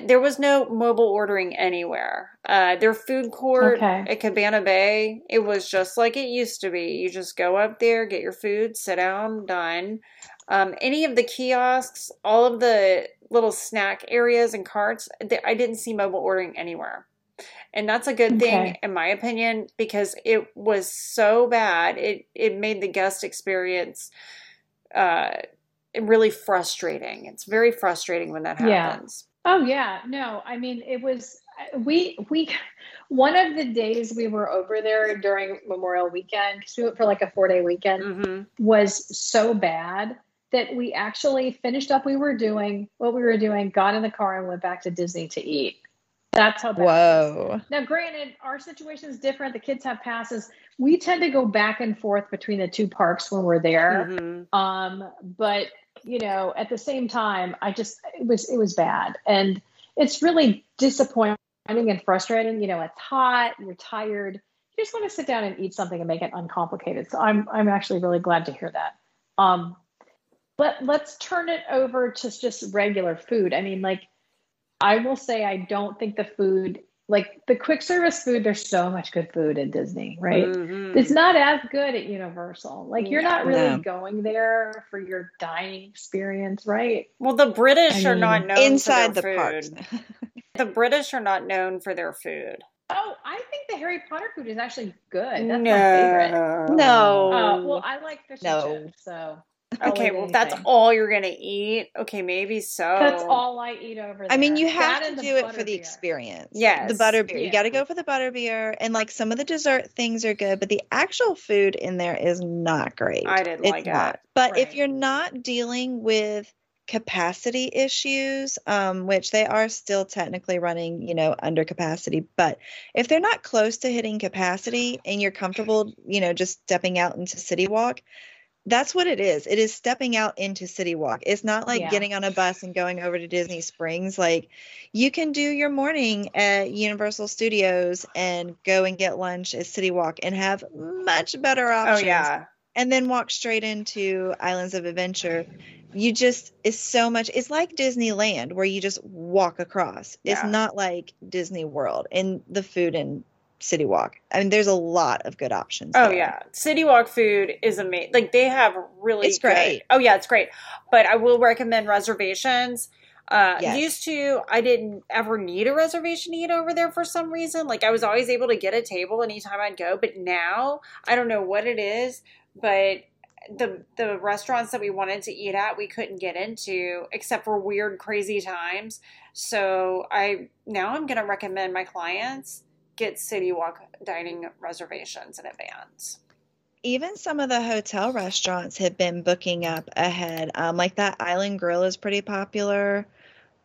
there was no mobile ordering anywhere. Uh, their food court okay. at Cabana Bay, it was just like it used to be. You just go up there, get your food, sit down, done. Um, any of the kiosks, all of the little snack areas and carts, I didn't see mobile ordering anywhere. And that's a good thing, in my opinion, because it was so bad. It it made the guest experience uh, really frustrating. It's very frustrating when that happens. Yeah. Oh yeah, no, I mean it was we we [LAUGHS] one of the days we were over there during Memorial Weekend because we went for like a four day weekend mm-hmm. was so bad that we actually finished up we were doing what we were doing, got in the car and went back to Disney to eat. That's how bad Whoa. Now, granted, our situation is different. The kids have passes. We tend to go back and forth between the two parks when we're there. Mm-hmm. Um, but you know, at the same time, I just it was it was bad. And it's really disappointing and frustrating. You know, it's hot, you're tired. You just want to sit down and eat something and make it uncomplicated. So I'm I'm actually really glad to hear that. Um, let let's turn it over to just regular food. I mean, like I will say I don't think the food like the quick service food there's so much good food at disney right mm-hmm. it's not as good at universal like you're not really no. going there for your dining experience right well the british I are not known inside the food [LAUGHS] the british are not known for their food Oh, I think the Harry Potter food is actually good. That's no. my favorite. No. Uh, well, I like fish no. and chips, so [LAUGHS] okay, well, that's all you're gonna eat. Okay, maybe so. That's all I eat over there. I mean, you have that to do it for the experience. Yes, the butter beer. Yeah. You got to go for the butter beer, and like some of the dessert things are good, but the actual food in there is not great. I didn't it's like not. it. But right. if you're not dealing with capacity issues, um, which they are still technically running, you know, under capacity. But if they're not close to hitting capacity and you're comfortable, you know, just stepping out into City Walk, that's what it is. It is stepping out into City Walk. It's not like yeah. getting on a bus and going over to Disney Springs. Like you can do your morning at Universal Studios and go and get lunch at City Walk and have much better oh, options. Oh yeah. And then walk straight into Islands of Adventure. You just it's so much it's like Disneyland where you just walk across. Yeah. It's not like Disney World and the food and City Walk. I mean, there's a lot of good options. Oh there. yeah, City Walk food is amazing. Like they have really. It's great. Good, oh yeah, it's great. But I will recommend reservations. Uh, yes. Used to, I didn't ever need a reservation to eat over there for some reason. Like I was always able to get a table anytime I'd go. But now I don't know what it is, but the the restaurants that we wanted to eat at we couldn't get into except for weird crazy times so i now i'm going to recommend my clients get City Walk dining reservations in advance. Even some of the hotel restaurants have been booking up ahead. Um, like that Island Grill is pretty popular.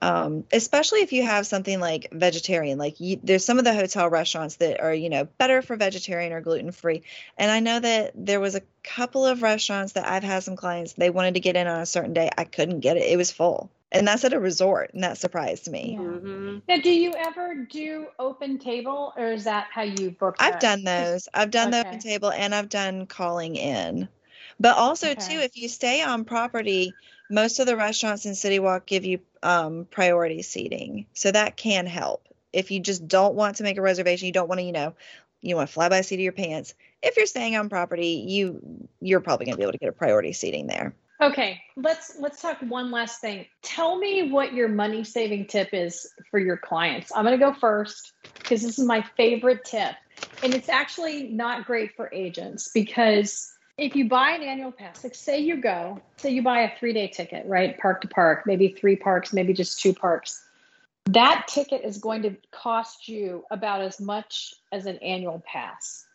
Um, especially if you have something like vegetarian like you, there's some of the hotel restaurants that are you know better for vegetarian or gluten free and i know that there was a couple of restaurants that i've had some clients they wanted to get in on a certain day i couldn't get it it was full and that's at a resort and that surprised me yeah. mm-hmm. now do you ever do open table or is that how you book i've done those i've done okay. the open table and i've done calling in but also okay. too if you stay on property most of the restaurants in city walk give you um, priority seating so that can help if you just don't want to make a reservation you don't want to you know you want to fly by seat of your pants if you're staying on property you you're probably going to be able to get a priority seating there Okay, let's let's talk one last thing. Tell me what your money saving tip is for your clients. I'm going to go first because this is my favorite tip. And it's actually not great for agents because if you buy an annual pass, like say you go, say you buy a 3-day ticket, right? Park to park, maybe 3 parks, maybe just 2 parks. That ticket is going to cost you about as much as an annual pass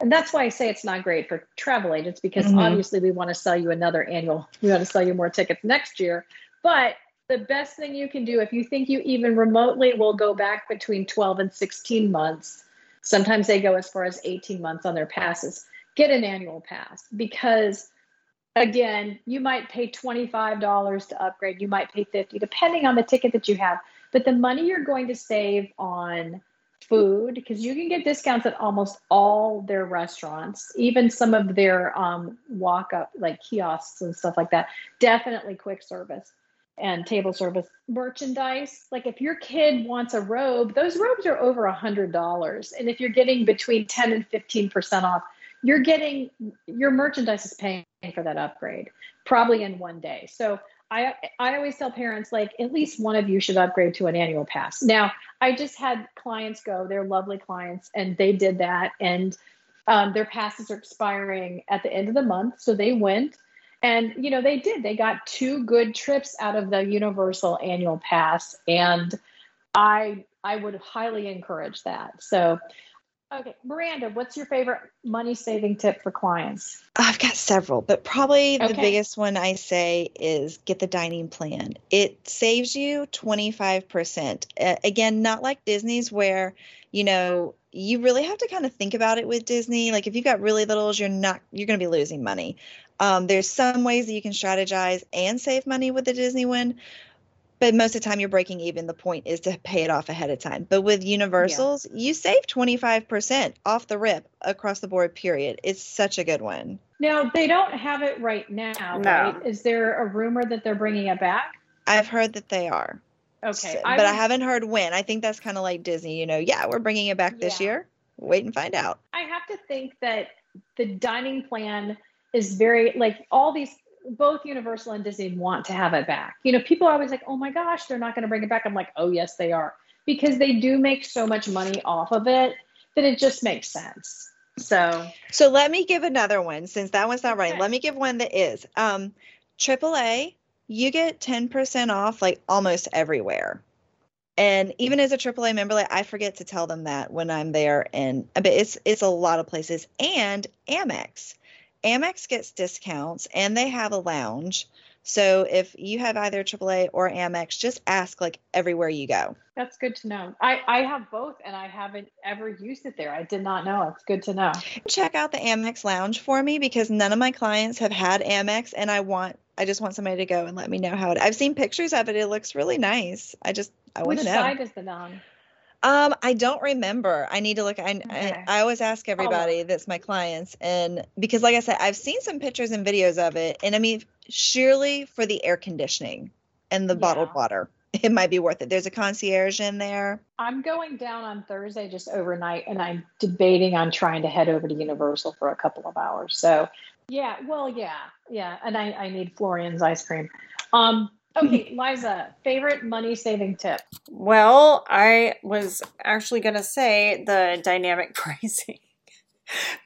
and that's why I say it's not great for travel agents because mm-hmm. obviously we want to sell you another annual, we want to sell you more tickets next year. But the best thing you can do if you think you even remotely will go back between 12 and 16 months, sometimes they go as far as 18 months on their passes, get an annual pass because again, you might pay $25 to upgrade, you might pay 50 depending on the ticket that you have, but the money you're going to save on food because you can get discounts at almost all their restaurants, even some of their um, walk up like kiosks and stuff like that. Definitely quick service. and table service merchandise. Like if your kid wants a robe, those robes are over a hundred dollars. And if you're getting between 10 and 15% off, you're getting your merchandise is paying for that upgrade probably in one day. So I I always tell parents like at least one of you should upgrade to an annual pass. Now I just had clients go; they're lovely clients, and they did that, and um, their passes are expiring at the end of the month, so they went, and you know they did. They got two good trips out of the Universal annual pass, and I I would highly encourage that. So Okay, Miranda, what's your favorite money saving tip for clients? I've got several, but probably the biggest one I say is get the dining plan. It saves you 25%. Uh, again, not like Disney's where, you know, you really have to kind of think about it with Disney. Like if you've got really littles, you're not you're going to be losing money. Um, there's some ways that you can strategize and save money with the Disney one, but most of the time you're breaking even. The point is to pay it off ahead of time. But with universals, yeah. you save 25% off the rip across the board, period. It's such a good one. Now, they don't have it right now, no. right? Is there a rumor that they're bringing it back? I've heard that they are. Okay. So, I but I haven't heard when. I think that's kind of like Disney, you know, yeah, we're bringing it back this yeah. year. Wait and find out. I have to think that the dining plan is very like all these both Universal and Disney want to have it back. You know, people are always like, oh my gosh, they're not going to bring it back. I'm like, oh, yes, they are. Because they do make so much money off of it that it just makes sense. So, so let me give another one since that one's not right. Let me give one that is. Um, AAA, you get 10% off like almost everywhere. And even as a AAA member, like I forget to tell them that when I'm there, and but it's it's a lot of places. And Amex, Amex gets discounts and they have a lounge. So if you have either AAA or Amex, just ask like everywhere you go. That's good to know. I, I have both and I haven't ever used it there. I did not know. It's good to know. Check out the Amex lounge for me because none of my clients have had Amex and I want I just want somebody to go and let me know how it I've seen pictures of it. It looks really nice. I just I want to know. Which side is the on? Um, I don't remember. I need to look. I, okay. I, I, always ask everybody oh. that's my clients, and because, like I said, I've seen some pictures and videos of it, and I mean, surely for the air conditioning and the yeah. bottled water, [LAUGHS] it might be worth it. There's a concierge in there. I'm going down on Thursday just overnight, and I'm debating on trying to head over to Universal for a couple of hours. So, yeah, well, yeah, yeah, and I, I need Florean's ice cream. Um, Okay, Liza, favorite money saving tip? Well, I was actually going to say the dynamic [LAUGHS] pricing.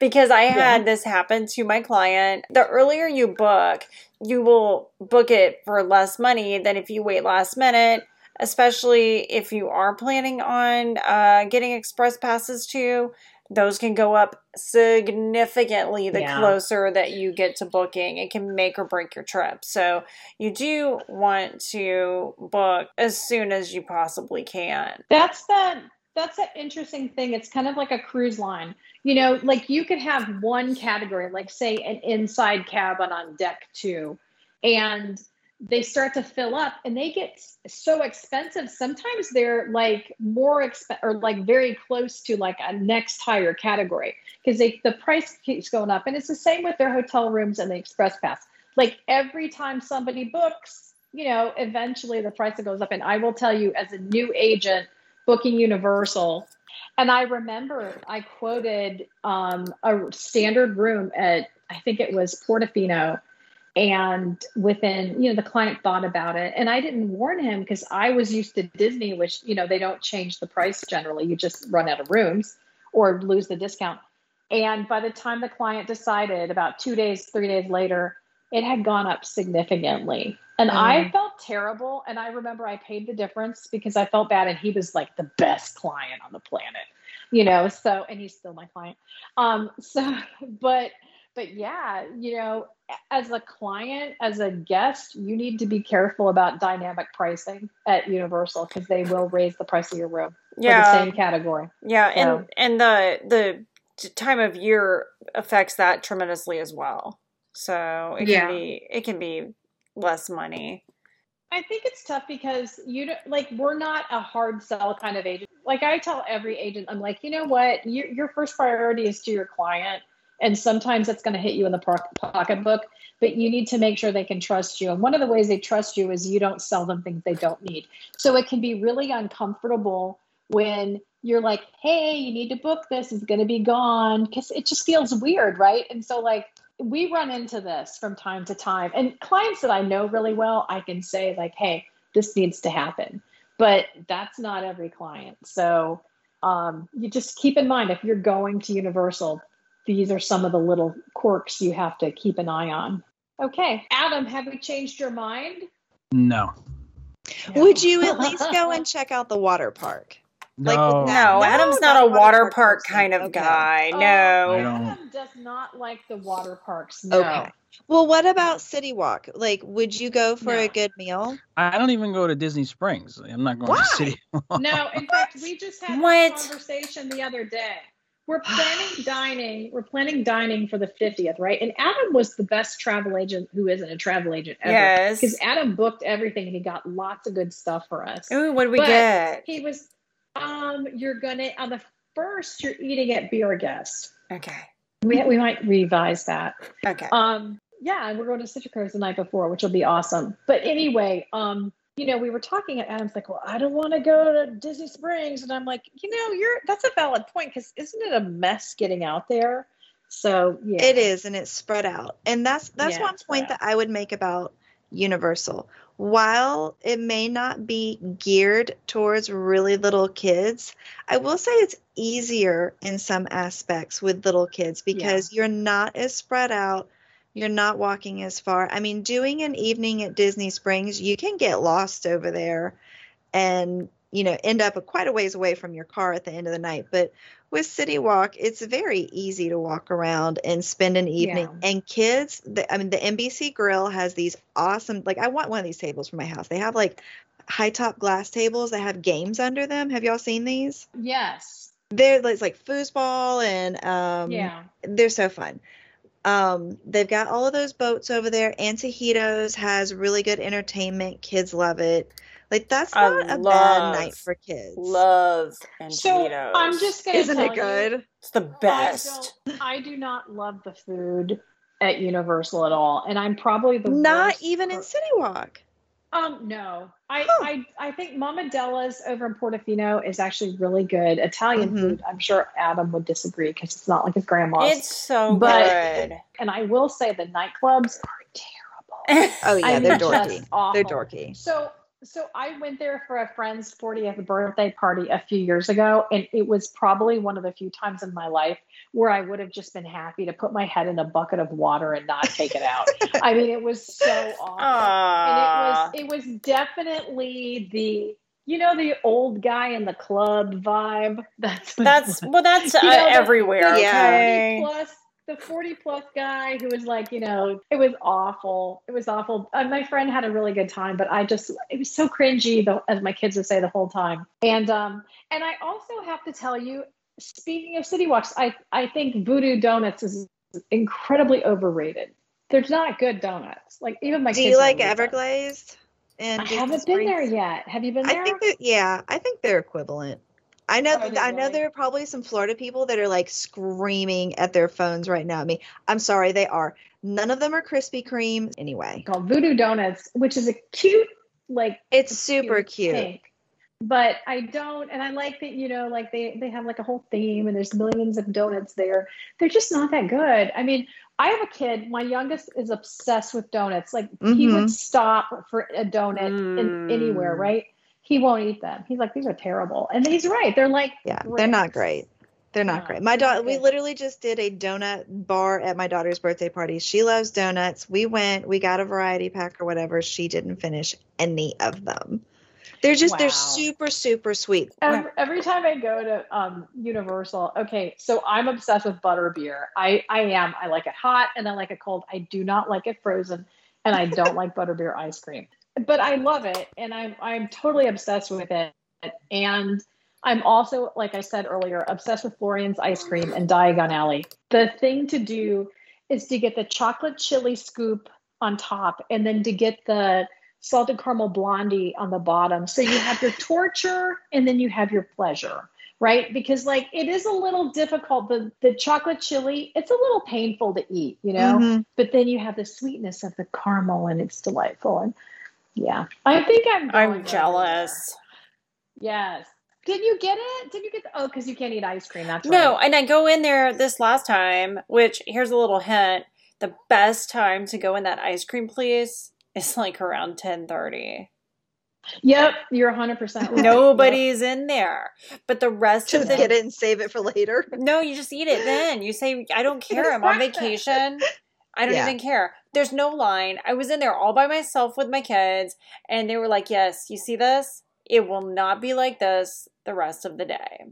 because I had yeah. this happen to my client. The earlier you book, you will book it for less money than if you wait last minute, especially if you are planning on uh, getting express passes to those can go up significantly the yeah. closer that you get to booking. It can make or break your trip. So you do want to book as soon as you possibly can. That's the that's an interesting thing. It's kind of like a cruise line. You know, like you could have one category, like say an inside cabin on deck two, and they start to fill up and they get so expensive. Sometimes they're like more exp or like very close to like a next higher category because the price keeps going up. And it's the same with their hotel rooms and the express pass. Like every time somebody books you know eventually the price goes up. And i will tell you as a new agent booking universal and i remember i quoted um, a standard room at i think it was portofino and within you know the client thought about it. And i didn't warn him because i was used to disney which you know they don't change the price generally. You just run out of rooms or lose the discount. And by the time the client decided about two days three days later it had gone up significantly. And mm. i felt terrible. And i remember i paid the difference because i felt bad. And he was like the best client on the planet you know? So and he's still my client. Um so [LAUGHS] but but yeah, you know, as a client, as a guest, you need to be careful about dynamic pricing at Universal because they will raise the price of your room yeah. for the same category. Yeah, so. and and the the time of year affects that tremendously as well. So it yeah. can be it can be less money. I think it's tough because you don't like we're not a hard sell kind of agent. Like I tell every agent, I'm like, you know what, your your first priority is to your client And sometimes it's going to hit you in the pocketbook, but you need to make sure they can trust you. And one of the ways they trust you is you don't sell them things they don't need. So it can be really uncomfortable when you're like, hey, you need to book this, it's going to be gone because it just feels weird, right? And so, like, we run into this from time to time. And clients that I know really well, I can say, like, hey, this needs to happen. But that's not every client. So um, you just keep in mind if you're going to Universal, these are some of the little quirks you have to keep an eye on. Okay. Adam, have we changed your mind? No. Would you at least go and check out the water park? Like, No. with that- No, No, Adam's not not a a water water park park kind of Okay. guy. Oh, No. Adam does not like the water parks. No. Okay. Well, what about City Walk? Like, would you go for a good meal? I don't even go to Disney Springs. I'm not going Why? to City. No, in fact, we just had What? this conversation the other day. We're [SIGHS] planning dining. We're planning dining for the 50th, right? And Adam was the best travel agent who isn't a travel agent ever. Yes. Because Adam booked everything and he got lots of good stuff for us. Ooh, what did we But get? He was, um, you're gonna on the first, you're eating at Be Our Guest. Okay. We we might revise that. Okay. Um, yeah, and we're going to Citrus the night before, which will be awesome. But anyway, um, you know, we were talking and Adam's like, Well, I don't want to go to Disney Springs. And I'm like, you know, you're that's a valid point because isn't it a mess getting out there? So yeah. It is, and it's spread out. And that's that's Yeah, one point that I would make about Universal. While it may not be geared towards really little kids, I will say it's easier in some aspects with little kids because you're not as spread out. You're not walking as far. I mean, doing an evening at Disney Springs, you can get lost over there and, you know, end up quite a ways away from your car at the end of the night. But with City Walk, it's very easy to walk around and spend an evening. Yeah. And kids, the, I mean, the NBC Grill has these awesome, like, I want one of these tables for my house. They have like high top glass tables that have games under them. Have y'all seen these? yes. They're it's like foosball and um, yeah. they're so fun. Um, they've got all of those boats over there. Antojitos has really good entertainment. Kids love it. Like that's I not a love- bad night for kids. Love and So I'm just gonna Isn't tell it you, good? It's the best. I, don't, I do not love the food at Universal at all, and I'm probably the Not worst even in per- City Walk. Um, no, I, Huh. I, I think Mama Della's over in Portofino is actually really good Italian Mhm. food. I'm sure Adam would disagree because it's not like his grandma's. It's so But- good. and I will say the nightclubs are terrible. [LAUGHS] Oh yeah, they're dorky. They're dorky. So, so I went there for a friend's 40th birthday party a few years ago, and it was probably one of the few times in my life where I would have just been happy to put my head in a bucket of water and not take it out. I mean, it was so [LAUGHS] awful. And it was it was definitely the you know the old guy in the club vibe. [LAUGHS] That's That's well, that's uh, You know, everywhere. the Yeah. Okay. 40 plus the 40 plus guy who was like you know it was awful it was awful uh, my friend had a really good time but i just it was so cringy the, as my kids would say the whole time and um and i also have to tell you speaking of city walks i i think voodoo donuts is incredibly overrated there's not good donuts like even my Do kids you like don't eat them. Everglazed? And i haven't been there yet have you been there? I think that yeah, I think they're equivalent. I know they I know there are probably some Florida people that are like screaming at their phones right now at me. I'm sorry, they are. None of them are Krispy Kreme anyway. called voodoo donuts which is a cute like It's super cute. But I don't, and I like that you know, like they they have like a whole theme, and there's millions of donuts there. They're just not that good. I mean, I have a kid. My youngest is obsessed with donuts. Like he would Mhm. stop for a donut in Mm. anywhere, right? He won't eat them. He's like, these are terrible, and he's right. They're like, Yeah, they're not great. They're not No, great. My daughter, we literally just did a donut bar at my daughter's birthday party. She loves donuts. We went, we got a variety pack or whatever. She didn't finish any of them. They're just, they're super, super sweet. Every, every time I go to um, Universal, okay, so I'm obsessed with butter beer. I, I am. I like it hot and I like it cold. I do not like it frozen, and I don't [LAUGHS] like butterbeer ice cream. But I love it, and I'm I'm totally obsessed with it. And I'm also, like I said earlier, obsessed with Florean's ice cream and Diagon Alley. The thing to do is to get the chocolate chili scoop on top, and then to get the salted caramel blondie on the bottom. So you have your torture and then you have your pleasure, right? Because like it is a little difficult. The the chocolate chili, it's a little painful to eat, you know. Mhm. But then you have the sweetness of the caramel, and it's delightful. And yeah, I think I'm. going I'm jealous. there. Yes. Did you get it? Did you get? The, oh, because you can't eat ice cream. That's No, right. and I go in there this last time, which here's a little hint. The best time to go in that ice cream place is like around 10:30. Yep, you're 100 percent right. Nobody's in there. But the rest Just of the get it and save it for later. No, you just eat it then. You say, I don't care. I'm on vacation. I don't Yeah. even care. There's no line. I was in there all by myself with my kids, and they were like, Yes, you see this? It will not be like this the rest of the day.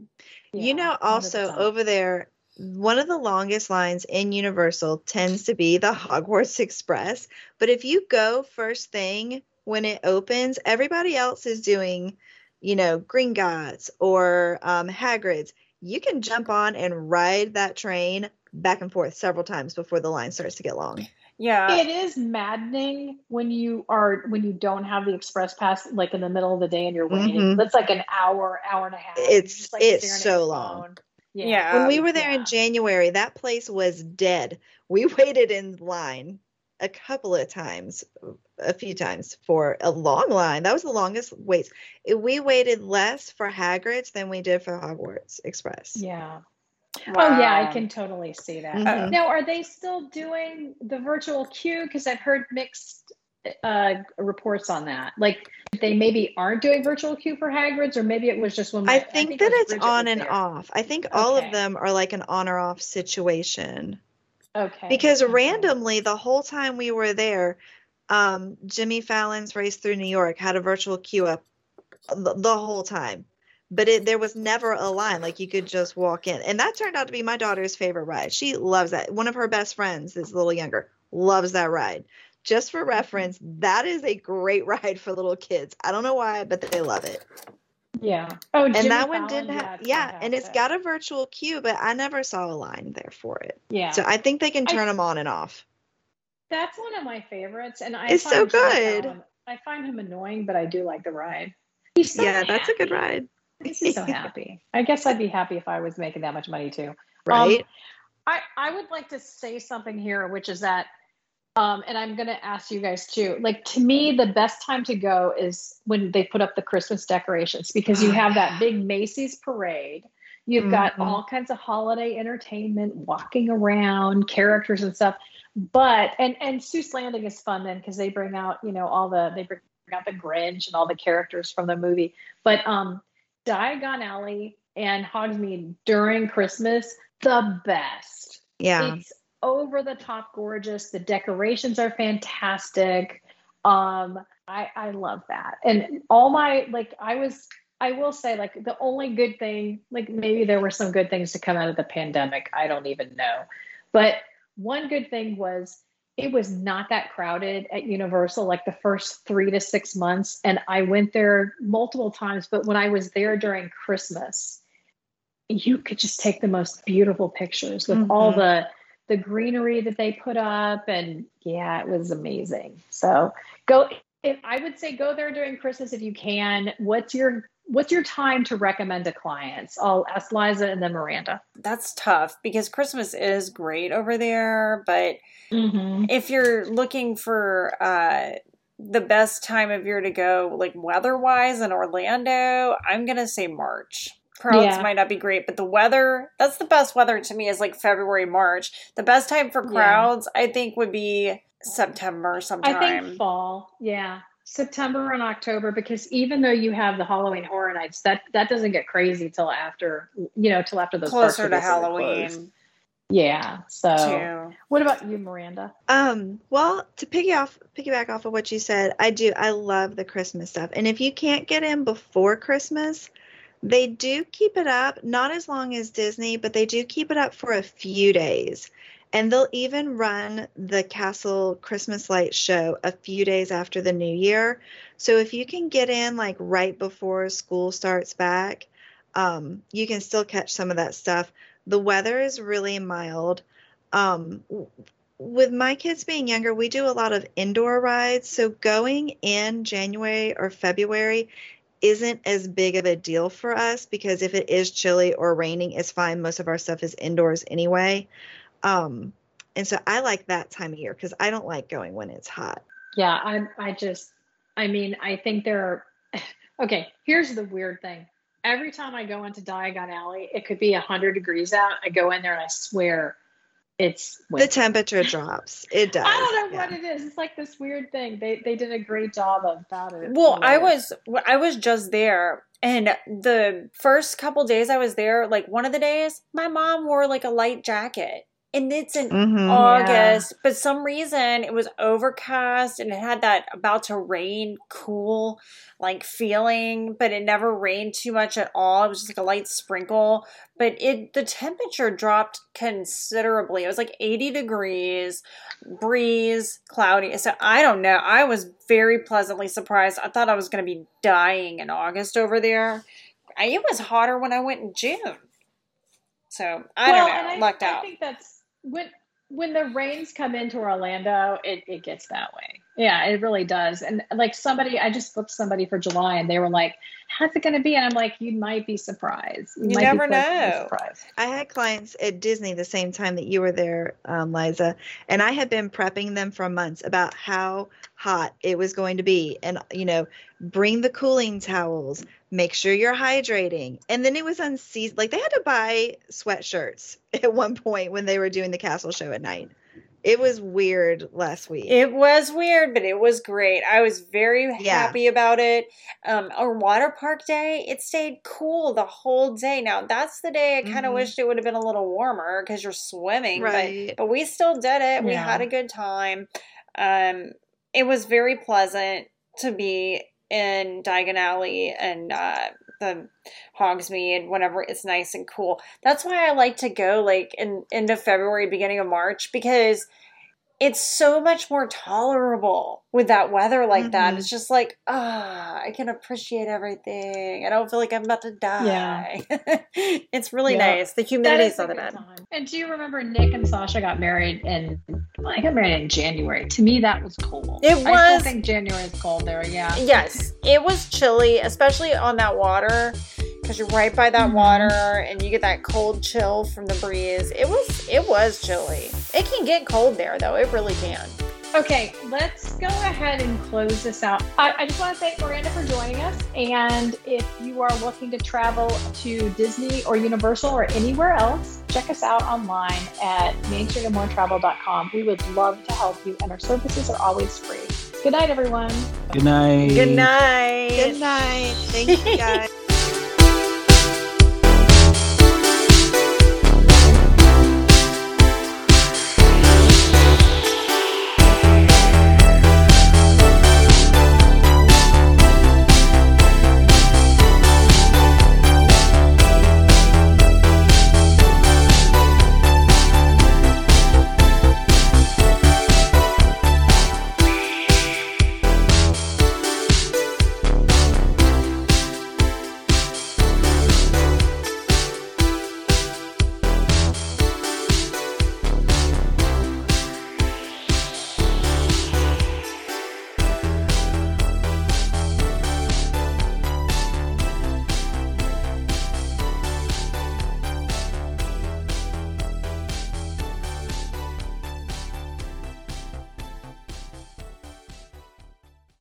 Yeah, you know, also 100%. over there, one of the longest lines in Universal tends to be the [LAUGHS] Hogwarts Express. But if you go first thing when it opens, everybody else is doing, you know, Green Gringotts or um, Hagrid's. You can jump on and ride that train back and forth several times before the line starts to get long. Yeah. it is maddening when you are when you don't have the express pass like in the middle of the day and you're waiting. Mhm. That's like an hour, hour and a half. It's- like, it's so long. phone. Yeah. when we were there yeah. in January, that place was dead. We [LAUGHS] waited in line a couple of times, a few times for a long line. That was the longest wait. We waited less for Hagrid's than we did for Hogwarts Express. Yeah. Oh yeah, I can totally see that. Mhm. Now, are they still doing the virtual queue? Because I've heard mixed uh, reports on that. Like they maybe aren't doing virtual queue for Hagrid's, or maybe it was just when I I think that was it's Bridget on and there. off. I think all of them are like an on or off situation. Okay. because okay. randomly the whole time we were there um jimmy fallon's race through new york had a virtual queue up the, the whole time but it, there was never a line like you could just walk in. And that turned out to be my daughter's favorite ride. She loves that. One of her best friends is a little younger loves that ride. Just for reference that is a great [LAUGHS] ride for little kids. I don't know why but they love it. Yeah. Oh, and Jimmy that one didn't have it's yeah and it's got a virtual queue but i never saw a line there for it. Yeah. so i think they can I- turn them on and off. That's one of my favorites, and I It's so good. Fallon- I find him annoying, but I do like the ride. So yeah that's a good ride He's just so [LAUGHS] happy. I guess I'd be happy if I was making that much money too. right Um, I, I would like to say something here, which is that, um, and I'm going to ask you guys too. Like, to me, the best time to go is when they put up the Christmas decorations because you have that big Macy's parade. You've got Mhm. all kinds of holiday entertainment, walking around, characters and stuff. But and and Seuss Landing is fun then because they bring out you know all the they bring out the Grinch and all the characters from the movie. But um, Diagon Alley and Hogsmeade during Christmas, the best. Yeah. It's over the top gorgeous. The decorations are fantastic. Um, I I love that. And all my like I was I will say like the only good thing, like maybe there were some good things to come out of the pandemic. I don't even know. But one good thing was it was not that crowded at Universal like the first 3 to 6 months and I went there multiple times, but when I was there during Christmas, you could just take the most beautiful pictures with all Mhm. the the greenery that they put up and yeah it was amazing so go if i would say go there during christmas if you can what's your what's your time to recommend to clients i'll ask liza and then miranda That's tough because Christmas is great over there, but mm-hmm. if you're looking for uh the best time of year to go like weather wise in Orlando, I'm gonna say March. Crowds Yeah. might not be great, but the weather that's the best weather to me is like February, March. The best time for Yeah. crowds, I think, would be September sometime. i think fall yeah september and october because even though you have the halloween horror nights that that doesn't get crazy till after you know till after those parks closer are to Halloween yeah so too. what about you miranda Um, well, to piggy off piggyback off of what you said, I do I love the Christmas stuff. And if you can't get in before Christmas, they do keep it up, not as long as Disney, but they do keep it up for a few days. And they'll even run the Castle Christmas Light show a few days after the new year. So if you can get in like right before school starts back, um, you can still catch some of that stuff. The weather is really mild. Um, with my kids being younger, we do a lot of indoor rides. So going in January or February isn't as big of a deal for us because if it is chilly or raining, it's fine. Most of our stuff is indoors anyway. Um, and so I like that time of year because I don't like going when it's hot. Yeah, I I just I mean, I think there are [SIGHS] okay, here's the weird thing. Every time I go into Diagon Alley, it could be 100 degrees out. I go in there and I swear it's winter. the temperature drops. It does. [LAUGHS] I don't know yeah. what it is. It's like this weird thing. They they did a great job of that. Well, I was I was just there and the first couple days I was there, like one of the days, my mom wore like a light jacket and it's in mm-hmm, August, yeah. but some reason it was overcast and it had that about to rain cool like feeling, but it never rained too much at all. It was just like a light sprinkle, but it the temperature dropped considerably. It was like 80 degrees, breeze, cloudy. So I don't know. I was very pleasantly surprised. I thought I was going to be dying in August over there. It was hotter when I went in June. So I well, don't know. I, Lucked out. I think that's when when the rains come into Orlando, it, it gets that way. Yeah, it really does. And like somebody, I just booked somebody for July and they were like, how's it going to be? And I'm like, you might be surprised. You, you never know. I had clients at Disney the same time that you were there, um, Liza, and I had been prepping them for months about how hot it was going to be. And, you know, bring the cooling towels, make sure you're hydrating. And then it was unseasonable. Like they had to buy sweatshirts [LAUGHS] at one point when they were doing the castle show at night. It was weird last week. It was weird, but it was great. I was very yeah. happy about it. Um, our water park day, it stayed cool the whole day. Now that's the day I kind of mm-hmm. wished it would have been a little warmer because you're swimming, right? But, but we still did it. We had a good time. Um, it was very pleasant to be in Diagon Alley and uh, the Hogsmeade whenever it's nice and cool. That's why I like to go like in end of February, beginning of March, because it's so much more tolerable with that weather like mm-hmm. that. It's just like, ah, oh, I can appreciate everything. I don't feel like I'm about to die. Yeah. [LAUGHS] it's really yeah. nice. The humidity is not bad. And do you remember Nick and Sasha got married in I got married in January. To me that was cold. It was I still think January is cold there, yeah. Yes. It was chilly, especially on that water because you're right by that water and you get that cold chill from the breeze. It was it was chilly. It can get cold there though. It really can. Okay, let's go ahead and close this out. I, I, just want to thank Miranda for joining us. And if you are looking to travel to Disney or Universal or anywhere else, check us out online at mainstreetandmoretravel.com. We would love to help you, and our services are always free. Good night, everyone. Good night. Good night. Good night. Thank you, guys. [LAUGHS]